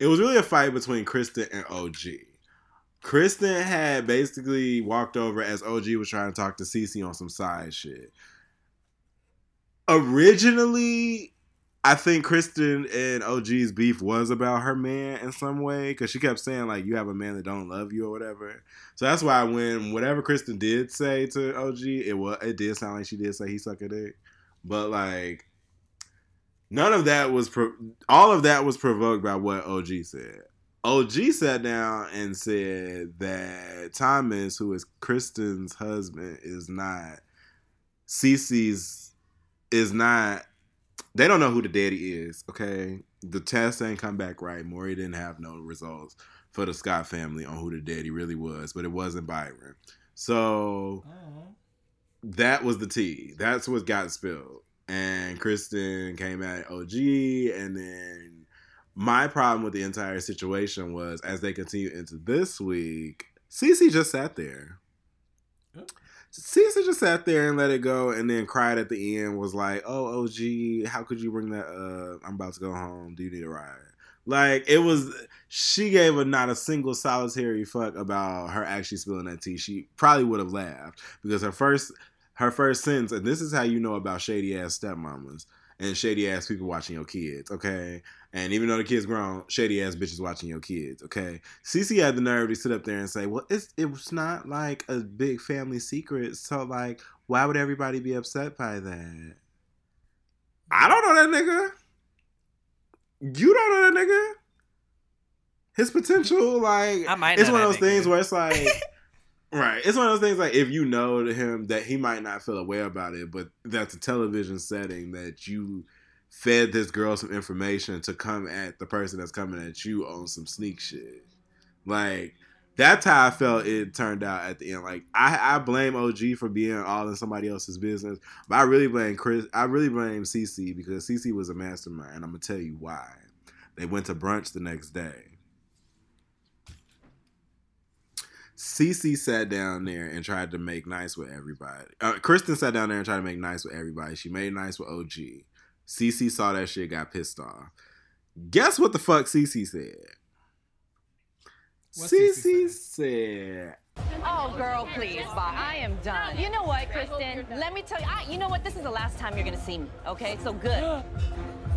It was really a fight between Kristen and OG. Kristen had basically walked over as OG was trying to talk to Cece on some side shit. Originally, I think Kristen and OG's beef was about her man in some way because she kept saying like you have a man that don't love you or whatever. So that's why when whatever Kristen did say to OG, it was it did sound like she did say he suck a dick, but like none of that was pro- all of that was provoked by what OG said. OG sat down and said that Thomas, who is Kristen's husband, is not Cece's is not they don't know who the daddy is. Okay, the test ain't come back right. Maury didn't have no results for the Scott family on who the daddy really was, but it wasn't Byron. So uh-huh. that was the tea. That's what got spilled. And Kristen came at OG, and then my problem with the entire situation was as they continue into this week, Cece just sat there. Cece just sat there and let it go, and then cried at the end. Was like, "Oh, OG, how could you bring that up? I'm about to go home. Do you need a ride?" Like it was. She gave a not a single solitary fuck about her actually spilling that tea. She probably would have laughed because her first her first sentence, and this is how you know about shady ass stepmamas and shady ass people watching your kids, okay? And even though the kid's grown, shady ass bitches watching your kids, okay? Cece had the nerve to sit up there and say, "Well, it's it was not like a big family secret, so like, why would everybody be upset by that?" I don't know that nigga. You don't know that nigga. His potential, like,
I might
it's one of those things where it's like. Right. It's one of those things like if you know to him that he might not feel a way about it, but that's a television setting that you fed this girl some information to come at the person that's coming at you on some sneak shit. Like that's how I felt it turned out at the end. Like I, I blame OG for being all in somebody else's business, but I really blame Chris. I really blame CC because CC was a mastermind. And I'm gonna tell you why. They went to brunch the next day. Cece sat down there and tried to make nice with everybody. Uh, Kristen sat down there and tried to make nice with everybody. She made nice with OG. Cece saw that shit, got pissed off. Guess what the fuck Cece said?
What
Cece said,
Oh, girl, please, bye. I am done. You know what, Kristen? Let me tell you. I, you know what? This is the last time you're gonna see me. Okay, so good.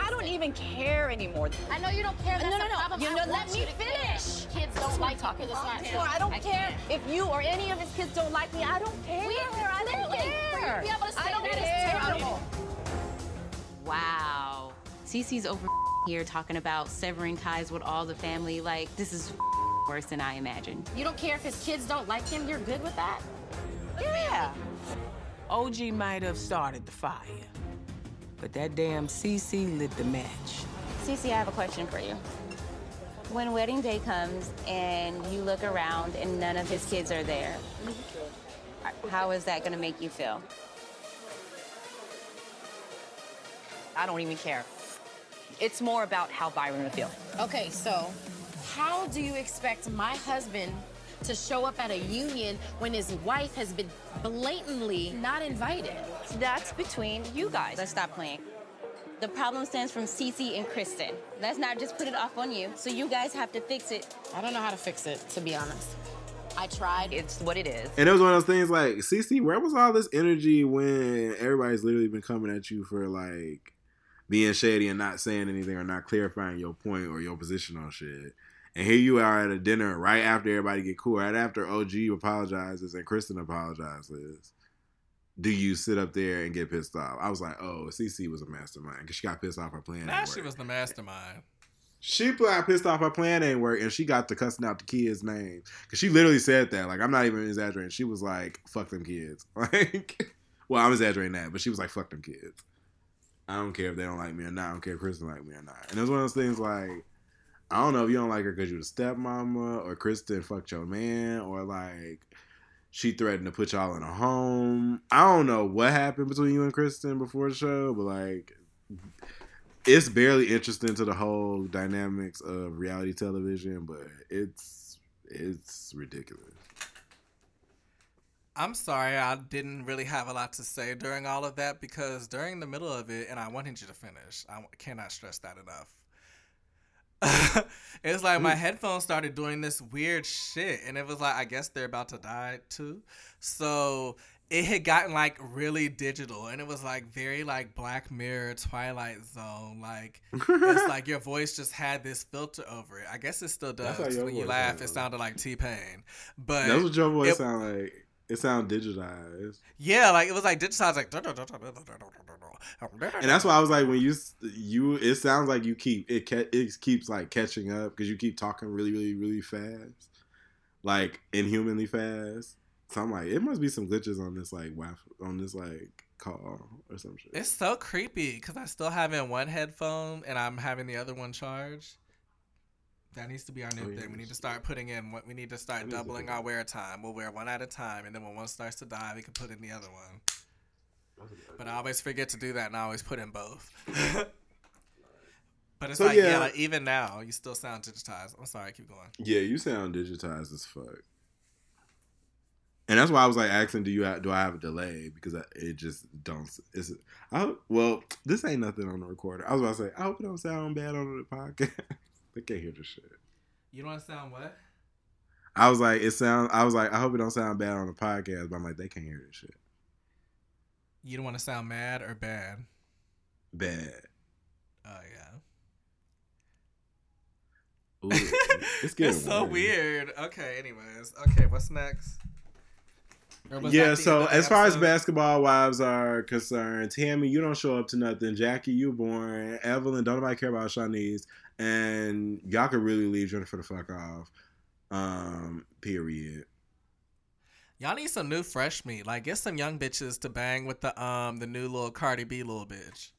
I don't even care anymore.
I know you don't care. That's
no, no,
the
no.
problem.
You know, let me
you to care.
finish.
Kids don't like talking. That's not true.
I don't care if you or any of his kids don't like me. I don't care.
We are here.
I don't
clearly, for you
care.
to be able to say
I don't
that is
care.
terrible.
Wow. Cece's over here talking about severing ties with all the family. Like, this is worse than I imagined.
You don't care if his kids don't like him. You're good with that.
Yeah.
OG might have started the fire, but that damn CC lit the match.
Cece, I have a question for you. When wedding day comes and you look around and none of his kids are there, how is that going to make you feel?
I don't even care. It's more about how Byron would feel.
Okay, so how do you expect my husband to show up at a union when his wife has been blatantly not invited?
That's between you guys. Let's stop playing. The problem stems from Cece and Kristen. Let's not just put it off on you. So you guys have to fix it.
I don't know how to fix it, to be honest. I tried.
It's what it is.
and it was one of those things like, Cece, where was all this energy when everybody's literally been coming at you for like being shady and not saying anything or not clarifying your point or your position on shit? And here you are at a dinner right after everybody get cool, right after OG apologizes and Kristen apologizes. Do you sit up there and get pissed off? I was like, oh, CC was a mastermind because she got pissed off her plan.
Shit
work.
was the mastermind.
She got pissed off her plan ain't work, and she got to cussing out the kids' names because she literally said that. Like, I'm not even exaggerating. She was like, "Fuck them kids." Like, well, I'm exaggerating that, but she was like, "Fuck them kids." I don't care if they don't like me or not. I don't care if Kristen like me or not. And it was one of those things like, I don't know if you don't like her because you're the stepmama or Kristen fucked your man or like she threatened to put y'all in a home. I don't know what happened between you and Kristen before the show, but like it's barely interesting to the whole dynamics of reality television, but it's it's ridiculous.
I'm sorry, I didn't really have a lot to say during all of that because during the middle of it, and I wanted you to finish, I cannot stress that enough. it's like my mm. headphones started doing this weird shit, and it was like, I guess they're about to die too. So it had gotten like really digital and it was like very like Black Mirror, Twilight Zone. Like it's like your voice just had this filter over it. I guess it still does. When you laugh, it sounded like T Pain. But
That's what your voice
it-
sound like. It sound digitized.
Yeah, like it was like digitized, like.
And that's why I was like, when you you, it sounds like you keep it. It keeps like catching up because you keep talking really, really, really fast, like inhumanly fast. So I'm like, it must be some glitches on this like on this like call or some shit.
It's so creepy because I still have in one headphone and I'm having the other one charged. That needs to be our new
Oh, yeah,
thing. We need to start putting in what we need to start doubling our wear time. We'll wear one at a time, and then when one starts to die, we can put in the other one. But I always forget to do that, and I always put in both. but it's
So,
like, yeah,
yeah.
like even now, you still sound digitized. I'm sorry, I keep going.
Yeah, you sound digitized as fuck. And that's why I was like asking, do you have, do I have a delay? Because I, it just don't. It's I hope, well, this ain't nothing on the recorder. I was about to say, I hope it don't sound bad on the podcast. they can't hear the shit.
You don't want to sound what?
I was like, it sounds. I was like, I hope it don't sound bad on the podcast. But I'm like, they can't hear this shit.
You don't want to sound mad or bad?
Bad.
Oh yeah.
Ooh, it's getting
it's so weird. Okay, anyways. Okay, what's next? Or was that
Yeah, so as far as basketball wives are concerned, Tammy, you don't show up to nothing. Jackie, you boring. Evelyn, don't nobody care about Shanice. And y'all could really leave Jennifer the fuck off. Um, period.
Y'all need some new fresh meat. Like get some young bitches to bang with the um the new little Cardi B little bitch.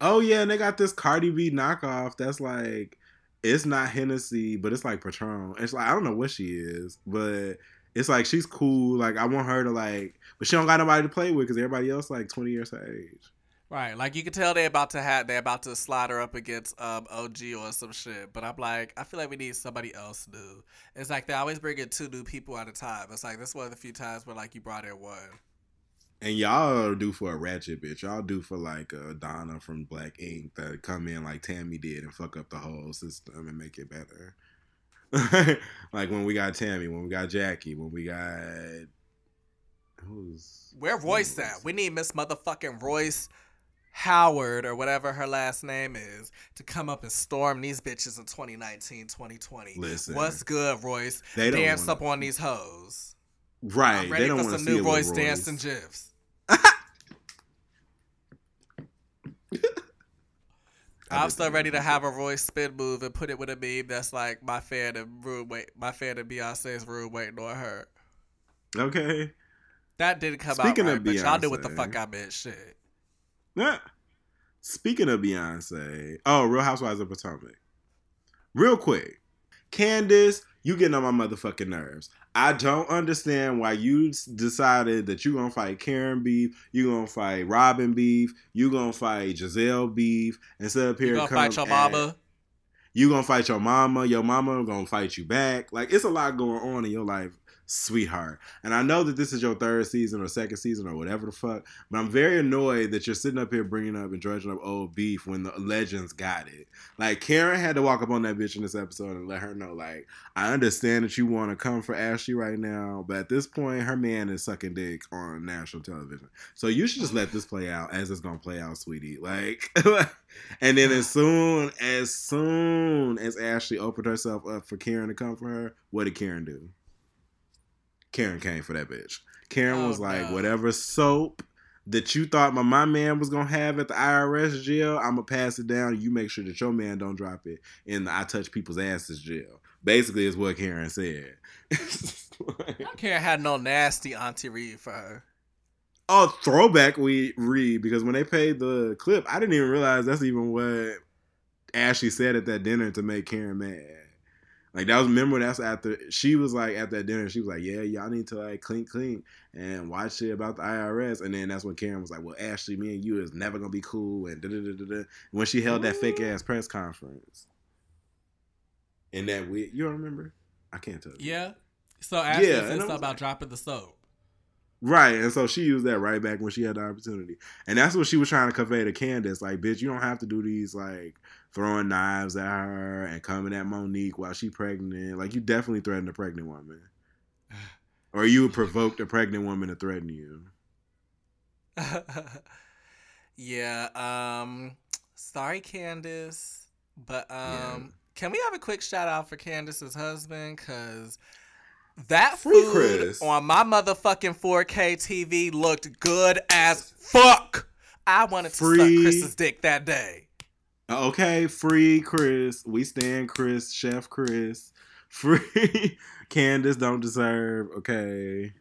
Oh yeah, and they got this Cardi B knockoff that's like it's not Hennessy, but it's like Patron. It's like I don't know what she is, but it's like she's cool. Like I want her to like, but she don't got nobody to play with because everybody else like twenty years her age.
Right, like you can tell they're about to have they're about to slide her up against um OG or some shit. But I'm like, I feel like we need somebody else new. It's like they always bring in two new people at a time. It's like this is one of the few times where like you brought in one.
And y'all do for a ratchet bitch. Y'all do for like a Donna from Black Ink that come in like Tammy did and fuck up the whole system and make it better. like when we got Tammy, when we got Jackie, when we got who's
Where Royce at? We need Miss Motherfucking Royce Howard or whatever her last name is to come up and storm these bitches in 2019, 2020.
Listen.
What's good, Royce?
They don't
Dance
wanna-
up on these hoes.
right.
I'm ready
they don't
for
want to
some new Royce
Royce.
dancing gifs. I'm still ready to have a Royce spin move and put it with a meme that's like my fan and room wait my fan and Beyonce's room waiting on her.
Okay.
That didn't come
Speaking
out
of
right, but y'all knew what the fuck I meant. Shit.
Yeah. Speaking of Beyonce, oh, Real Housewives of Potomac. Real quick, Candace, you getting on my motherfucking nerves. I don't understand why you decided that you're gonna fight Karen beef, you're gonna fight Robin beef, you're gonna fight Gizelle beef, instead of here
You gonna fight your mama?
You gonna fight your mama, your mama gonna fight you back. Like it's a lot going on in your life, sweetheart. And I know that this is your third season or second season or whatever the fuck, but I'm very annoyed that you're sitting up here bringing up and dredging up old beef when the legends got it. Like Karen had to walk up on that bitch in this episode and let her know, like, I understand that you want to come for Ashley right now, but at this point, her man is sucking dick on national television. So you should just let this play out as it's gonna play out, sweetie. Like, and then as soon as soon as Ashley opened herself up for Karen to come for her, what did Karen do? Karen came for that bitch. Karen
Oh,
was like,
no.
whatever soap that you thought my, my man was gonna have at the IRS jail, I'm gonna pass it down. You make sure that your man don't drop it in the I touch people's asses jail. Basically, is what Karen said.
Karen had no nasty auntie read for her.
Oh, throwback we read because when they played the clip, I didn't even realize that's even what Ashley said at that dinner to make Karen mad. Like that was remember that's after she was like at that dinner, she was like, Yeah, y'all need to like clink clink and watch shit about the IRS. And then that's when Karen was like, Well, Ashley, me and you is never gonna be cool and da da da da da when she held that fake mm-hmm. ass press conference. And that we you don't remember? I can't tell you.
Yeah. So Ashley
Yeah,
said something about dropping the soap.
Right, and so she used that right back when she had the opportunity, and that's what she was trying to convey to Candace. Like, bitch, you don't have to do these like throwing knives at her and coming at Monique while she pregnant. Like, you definitely threatened a pregnant woman. Or you provoked a pregnant woman to threaten you.
yeah. Um. Sorry, Candace, but um,
Yeah.
can we have a quick shout out for Candace's husband? Cause that
Free
food
Chris.
on my motherfucking 4K TV looked good as fuck. I wanted to suck Chris's dick that day.
Okay, free Chris. We stand Chris, Chef Chris. Free Candace don't deserve. Okay.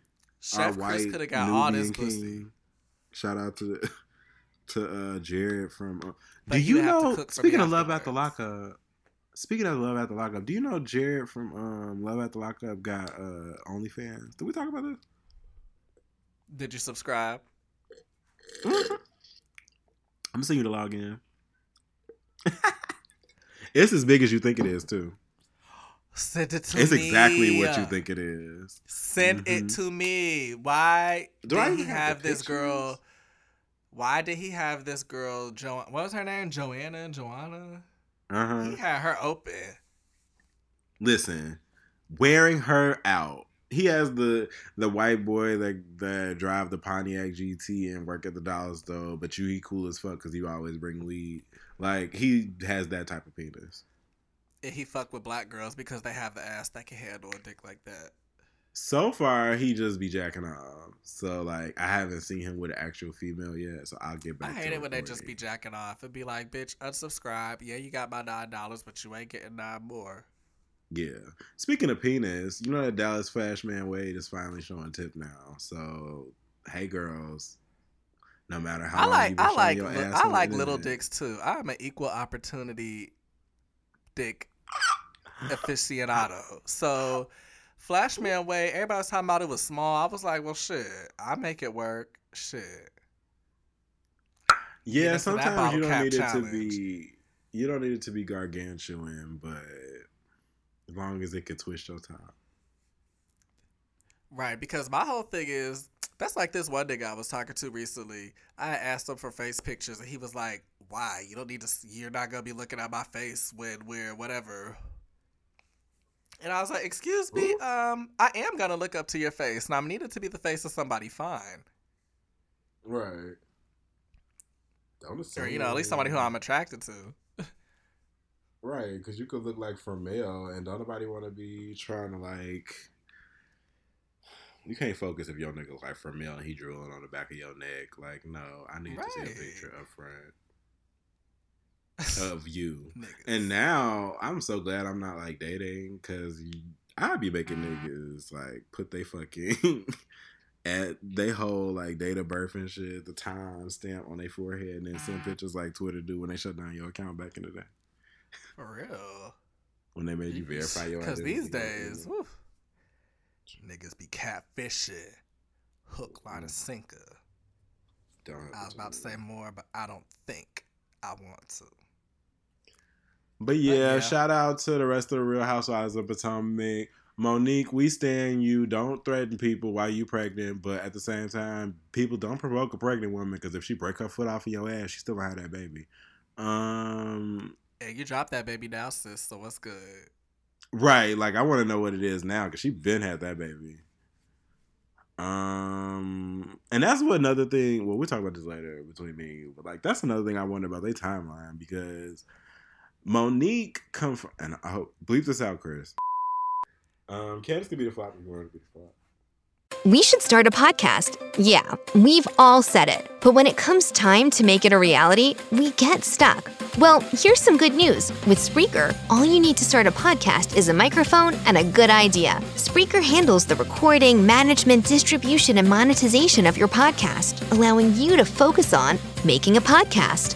Chef Chris coulda got all this pussy.
Shout out to to uh Jared from. Uh, do you
have
know? Speaking of Love at the Lockup, speaking of Love at the Lockup, do you know Jared from um Love at the Lockup got uh OnlyFans? Did we talk about this?
Did you subscribe?
I'm gonna send you the login. it's as big as you think it is too.
Send it to
It's
me.
It's exactly what you think it is.
Send it
Mhm.
to me. Why
Do I
did he
have
have this girl? Why did he have this girl? Jo- what was her name? Joanna? Joanna?
Uh huh.
He had her open.
Listen, wearing her out. He has the the white boy that that drive the Pontiac GT and work at the dollar store, but you he cool as fuck because you always bring weed. Like he has that type of penis.
And he fuck with black girls because they have the ass that can handle a dick like that.
So far, he just be jacking off. So like, I haven't seen him with an actual female yet. So I'll get back.
I
hate
it when they just be jacking off and be like, "Bitch, unsubscribe. Yeah, you got my nine dollars, but you ain't getting nine more."
Yeah. Speaking of penis, you know that Dallas Flash Man Wade is finally showing tip now. So hey, girls. No matter how
I like I like
your
li-
ass
I like little
internet.
dicks too. I'm an equal opportunity dick aficionado. So Flashman Way, everybody was talking about it was small. I was like, well shit, I make it work. Shit.
Yeah, sometimes you don't need it to be you don't need it to be gargantuan, but as long as it can twist your top.
Right, because my whole thing is that's like this one nigga I was talking to recently. I asked him for face pictures, and he was like, "Why? You don't need to. You're not gonna be looking at my face when we're whatever." And I was like, "Excuse me, um, I am gonna look up to your face, and I'm needed to be the face of somebody fine,
Right. Don't
or you know, at least somebody who I'm attracted to."
Right, because you could look like for male, and don't nobody want to be trying to like. You can't focus if your nigga like for male and he drooling on the back of your neck. Like, no, I need to see a picture up front of you. and now I'm so glad I'm not like dating because I'd be making niggas like put they fucking at they whole like date of birth and shit, the time stamp on their forehead, and then send mm-hmm. pictures like Twitter do when they shut down your account back in the day
For real.
when they made you verify your
Because these days, whew, niggas be catfishing, hook, line, and mm. sinker.
Don't
I was about to say more, but I don't think I want to.
But yeah,
yeah.
shout out to the rest of the Real Housewives of Potomac. Monique, we stand you. Don't threaten people while you pregnant, but at the same time, people don't provoke a pregnant woman because if she break her foot off of your ass, she still gonna have that baby. Um,
And you dropped that baby now, sis. So what's good?
right? Like I want to know what it is now because she been had that baby. Um, and that's what another thing. Well, we'll talk about this later between me and you, but like that's another thing I wonder about their timeline because Monique come from, and I hope bleep this out, Chris. Um, Candace could be the flop if you want to be the flop.
We should start a podcast. Yeah, we've all said it. But when it comes time to make it a reality, we get stuck. Well, here's some good news. With Spreaker, all you need to start a podcast is a microphone and a good idea. Spreaker handles the recording, management, distribution, and monetization of your podcast, allowing you to focus on making a podcast.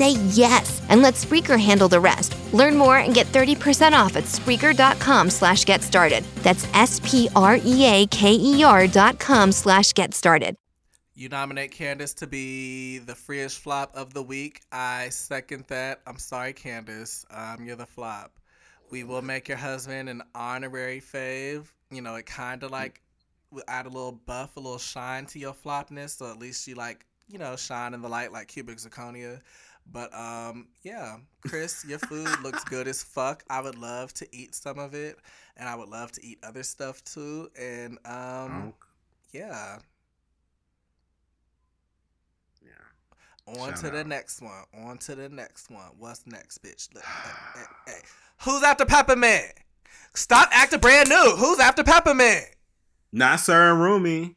say yes and let Spreaker handle the rest. Learn more and get 30% off at Spreaker.com slash get started. That's S-P-R-E-A-K-E-R dot com slash get started.
You nominate Candace to be the freest flop of the week. I second that. I'm sorry, Candace. Um, you're the flop. We will make your husband an honorary fave. You know, it kind of like add a little buff, a little shine to your flopness, so at least you like, you know, shine in the light like cubic zirconia. But um, yeah, Chris, your food looks good as fuck. I would love to eat some of it, and I would love to eat other stuff too. And um, yeah.
Yeah.
On
Shout
to the next one. On to the next one. What's next, bitch? Look, hey, hey, hey. Who's after Peppermint? Stop acting brand new. Who's after Peppermint?
Not Sir and Rumi.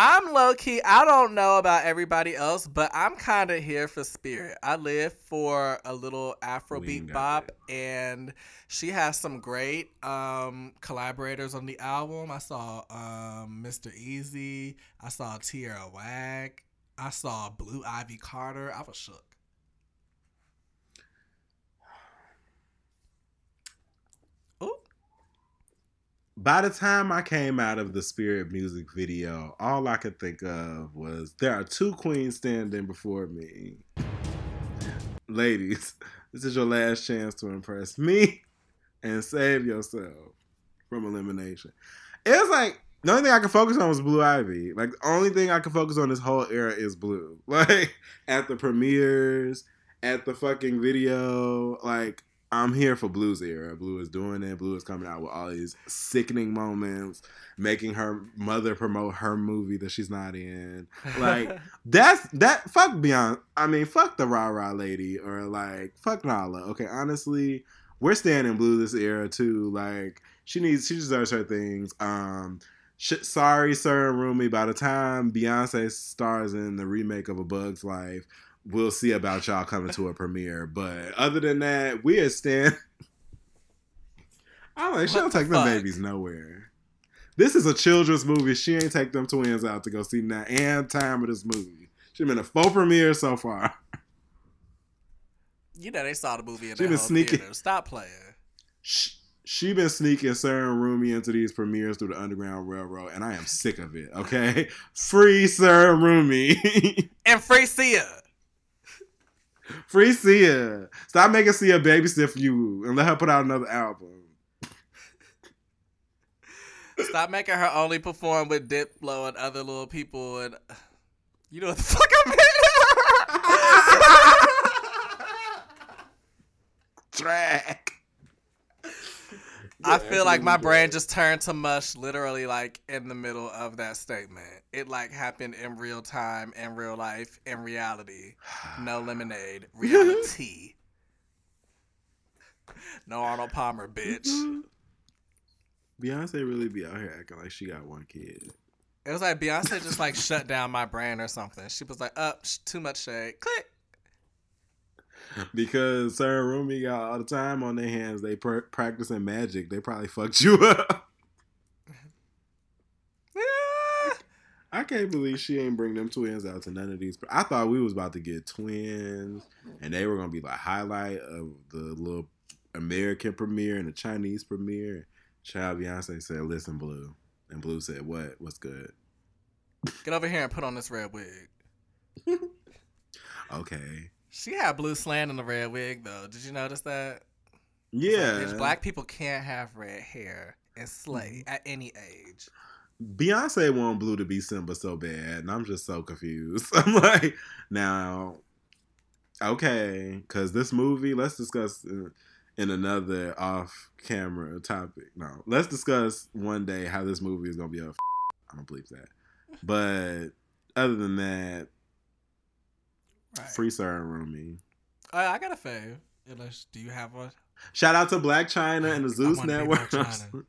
I'm low key. I don't know about everybody else, but I'm kind of here for Spirit. I live for a little Afrobeat bop, and she has some great um, collaborators on the album. I saw um, Mr. Eazi. I saw Tierra Whack. I saw Blue Ivy Carter. I was shook.
By the time I came out of the Spirit music video, all I could think of was there are two queens standing before me. Ladies, this is your last chance to impress me and save yourself from elimination. It was like the only thing I could focus on was Blue Ivy. Like the only thing I could focus on this whole era is Blue. Like at the premieres, at the fucking video, like I'm here for Blue's era. Blue is doing it. Blue is coming out with all these sickening moments, making her mother promote her movie that she's not in. Like that's that. Fuck Beyonce. I mean, fuck the rah rah lady or like fuck Nala. Okay, honestly, we're standing Blue this era too. Like she needs, she deserves her things. Um, sh- sorry, Sir and Rumi. By the time Beyonce stars in the remake of A Bug's Life, we'll see about y'all coming to a premiere. But other than that, we are stand. I'm like, she
What
don't
the
take them babies nowhere. This is a children's movie. She ain't take them twins out to go see that and time of this movie. She been a full premiere so far.
You know they saw the movie in
She been sneaking-
theater. Stop playing.
She been sneaking Sir and Rumi into these premieres through the Underground Railroad, and I am sick of it. Okay, free Sir and Rumi,
And free Sia.
Free Sia. Stop making Sia babysit for you, and let her put out another album.
Stop making her only perform with Diplo and other little people and you know what the fuck I mean?
Track.
I feel like my brain just turned to mush literally like in the middle of that statement. It like happened in real time, in real life, in reality. No lemonade. Reality. no Arnold Palmer, bitch.
Beyonce really be out here acting like she got one kid.
It was like Beyonce just like shut down my brain or something. She was like, up, sh- too much shade. Click.
Because Sir and Rumi got all the time on their hands. They pr- practicing magic. They probably fucked you up. I can't believe she ain't bring them twins out to none of these. I thought we was about to get twins, and they were gonna be like highlight of the little American premiere and the Chinese premiere. Child Beyonce said, "Listen, Blue," and Blue said, "What? What's good?"
Get over here and put on this red wig.
Okay.
She had blue slant in the red wig though. Did you notice that? Like,
Yeah.
bitch, black people can't have red hair and slay
Mm-hmm.
at any age.
Beyonce want Blue to be Simba so bad, and I'm just so confused. I'm like, now, okay, because this movie, let's discuss in, in another off-camera topic. No, let's discuss one day how this movie is gonna be a. I don't believe that, but other than that, free Sir and Rumi.
Uh, I got a fave. Unless, do you have one?
Shout out to Blac Chyna and the Zeus Network.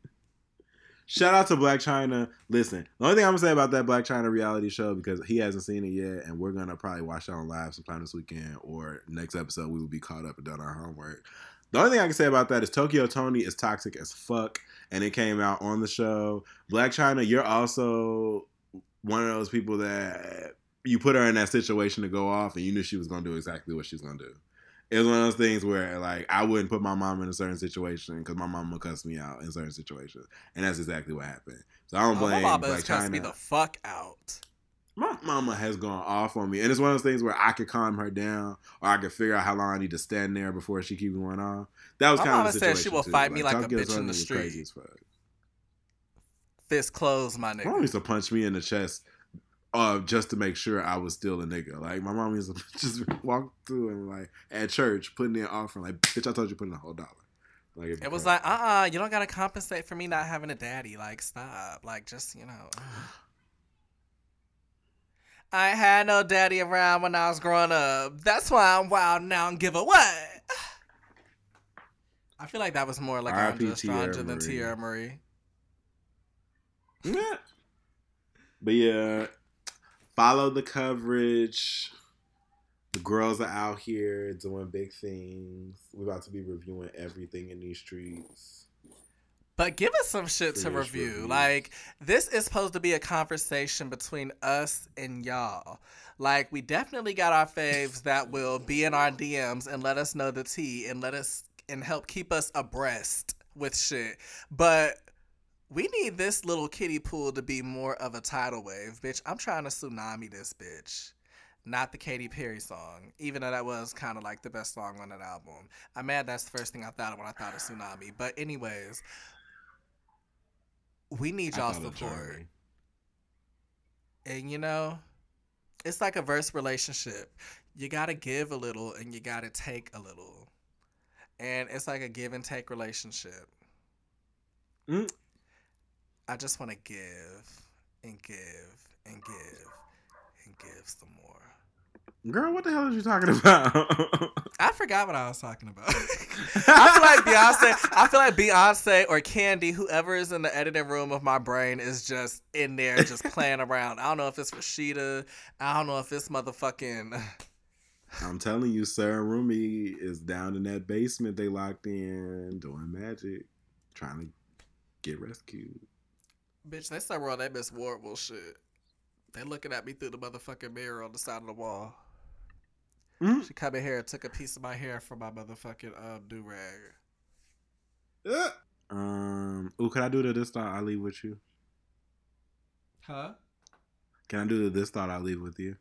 Shout out to Blac Chyna. Listen, the only thing I'm gonna say about that Blac Chyna reality show because he hasn't seen it yet, and we're gonna probably watch it on live sometime this weekend or next episode. We will be caught up and done our homework. The only thing I can say about that is Tokyo Toni is toxic as fuck, and it came out on the show. Blac Chyna, you're also one of those people that you put her in that situation to go off, and you knew she was gonna do exactly what she's gonna do. It was one of those things where, like, I wouldn't put my mom in a certain situation because my mom would cuss me out in certain situations, and that's exactly what happened. So I don't
Oh,
blame
my mama has cussed me the fuck out.
My mama has gone off on me, and it's one of those things where I could calm her down, or I could figure out how long I need to stand there before she keeps going on. That was
My
kind of the situation.
said she will
too.
fight me like a bitch in the street.
Crazy as fuck.
Fist closed, my
My mom
nigga.
used to punch me in the chest, uh, just to make sure I was still a nigga. Like my mom used to just walk through and like at church putting in offering, like bitch, I told you to put in a whole dollar. Like
It was like, uh, uh you don't gotta compensate for me not having a daddy. Like, stop. Like, just you know. I had no daddy around when I was growing up. That's why I'm wild now and give a what. I feel like that was more like
R.I.P.
Anja
Tierra
Stranger than. Tierra Marie.
Yeah. But yeah, follow the coverage. The girls are out here doing big things. We're about to be reviewing everything in these streets.
But give us some shit to review.
reviews.
Like, this is supposed to be a conversation between us and y'all. Like, we definitely got our faves that will be in our DMs and let us know the tea and let us and help keep us abreast with shit. But we need this little kiddie pool to be more of a tidal wave, bitch. I'm trying to tsunami this bitch. Not the Katy Perry song, even though that was kind of like the best song on that album. I'm mad that's the first thing I thought of when I thought of Tsunami. But, anyways, we need y'all support. And you know, it's like a verse relationship. You gotta give a little and you gotta take a little. And it's like a give and take relationship.
Mm.
I just wanna give and give and give and give some more.
Girl, what the hell are you talking about?
I forgot what I was talking about. I feel like Beyonce. I feel like Beyonce or Candy, whoever is in the editing room of my brain, is just in there, just playing around. I don't know if it's Rashida. I don't know if it's motherfucking.
I'm telling you, Sarah Rumi is down in that basement they locked in doing magic, trying to get rescued.
Bitch, they somewhere on that Miss Wardwell shit. They looking at me through the motherfucking mirror on the side of the wall.
Mm.
She come in here and took a piece of my hair from my motherfucking um, do rag.
Um, ooh, can I do the this thought I leave with you?
Huh?
Can I do the this thought I leave with you?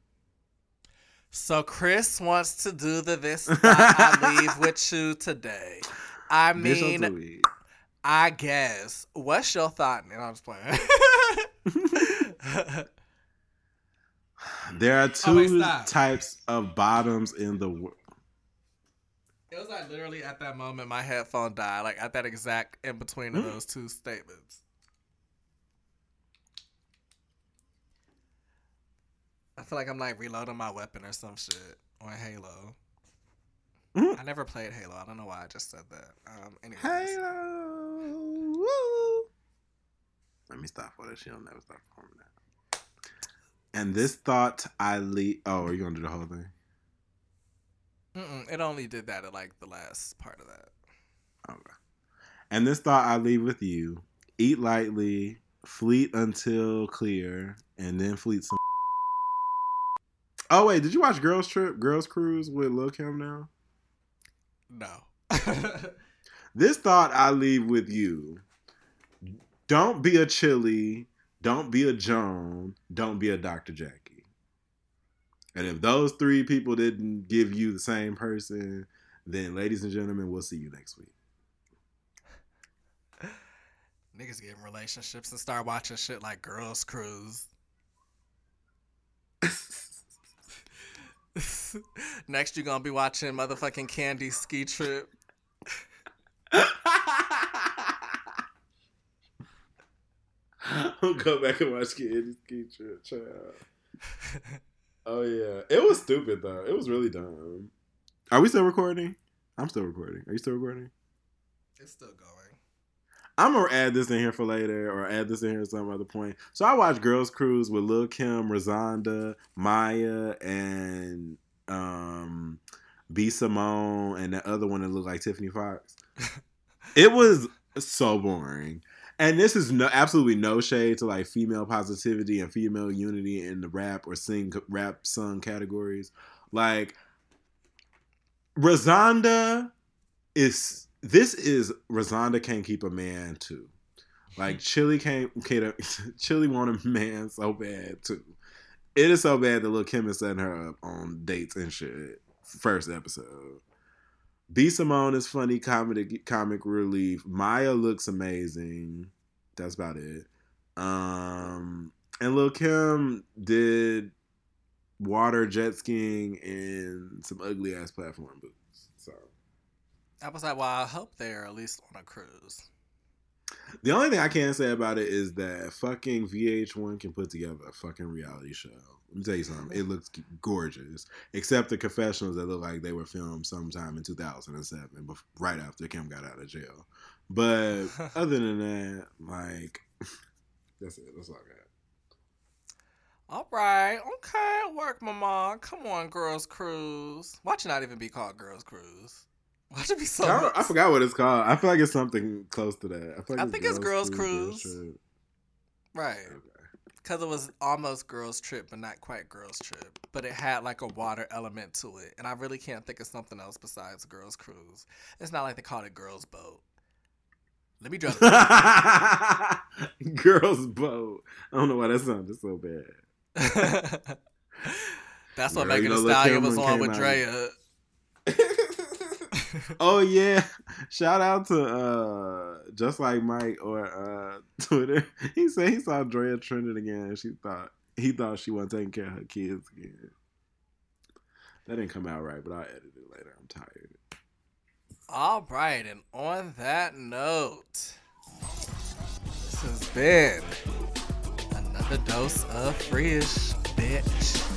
So Chris wants to do the this thought I leave with you today. I mean,
don't do it.
I guess. What's your thought? And I'm just playing.
There are
Oh, wait,
two types of bottoms in the world.
it was like literally at that moment my headphone died. Like at that exact in between of those two statements. I feel like I'm like reloading my weapon or some shit on Halo. I never played Halo. I don't know why I just said that. Um, anyways.
Halo. Let me stop for that. She'll never stop performing that. And this thought I leave. Oh, are you gonna do the whole thing?
Mm-mm, it only did that at like the last part of that.
Okay. And this thought I leave with you: eat lightly, fleet until clear, and then fleet some. Oh wait, did you watch Girls Trip, Girls Cruise with Lil Kim now?
No.
This thought I leave with you. Don't be a Chilli. Don't be a Joan. Don't be a Dr. Jackie. And if those three people didn't give you the same person, then, ladies and gentlemen, we'll see you next week.
Niggas get in relationships and start watching shit like Girls Cruise. Next, you're gonna be watching motherfucking Kandi Ski Trip.
I'll go back and watch Kandi Ski Trip, child. Oh yeah, it was stupid though. It was really dumb. Are we still recording? I'm still recording. Are you still recording?
It's still going.
I'm gonna add this in here for later, or add this in here at some other point. So I watched Girls Cruise with Lil Kim, Rozonda, Mya, and um, B Simone, and the other one that looked like Tiffany Fox. it was so boring. And this is no absolutely no shade to like female positivity and female unity in the rap or sing rap sung categories. Like Rozonda is this is Rozonda can't keep a man too. Like Chilli can't, Chilli want a man so bad too. It is so bad that Lil Kim is setting her up on dates and shit. First episode. B Simone is funny comedy comic relief. Mya looks amazing. That's about it. Um and Lil Kim did water jet skiing and some ugly ass platform boots. So
I was like, well, I hope they're at least on a cruise.
the only thing I can say about it is that fucking VH1 can put together a fucking reality show. Let me tell you something. It looks gorgeous, except the confessionals that look like they were filmed sometime in 2007, bef- right after Kim got out of jail. But other than that, like, that's it. That's all I got.
All right, okay, work, mama. Come on, Girls Cruise. Watch it not even be called Girls Cruise. Watch should be so.
I, I forgot what it's called. I feel like it's something close to that. I, like
I think it's Girls
Girls
Cruise.
Trip.
Right. Because it was almost girls trip, but not quite girls trip. But it had like a water element to it, and I really can't think of something else besides girls cruise. It's not like they called it girls boat. Let me draw. The-
Girls boat. I don't know why that sounded so bad.
That's what
Girl,
Megan
you know,
Thee Stallion was on with. Drea.
oh yeah! Shout out to uh just like Mike or uh Twitter. He said he saw Drea trending again. She thought he thought she wasn't taking care of her kids again. That didn't come out right, but I'll edit it later. I'm tired.
All right, and on that note, this has been another dose of freeish, bitch.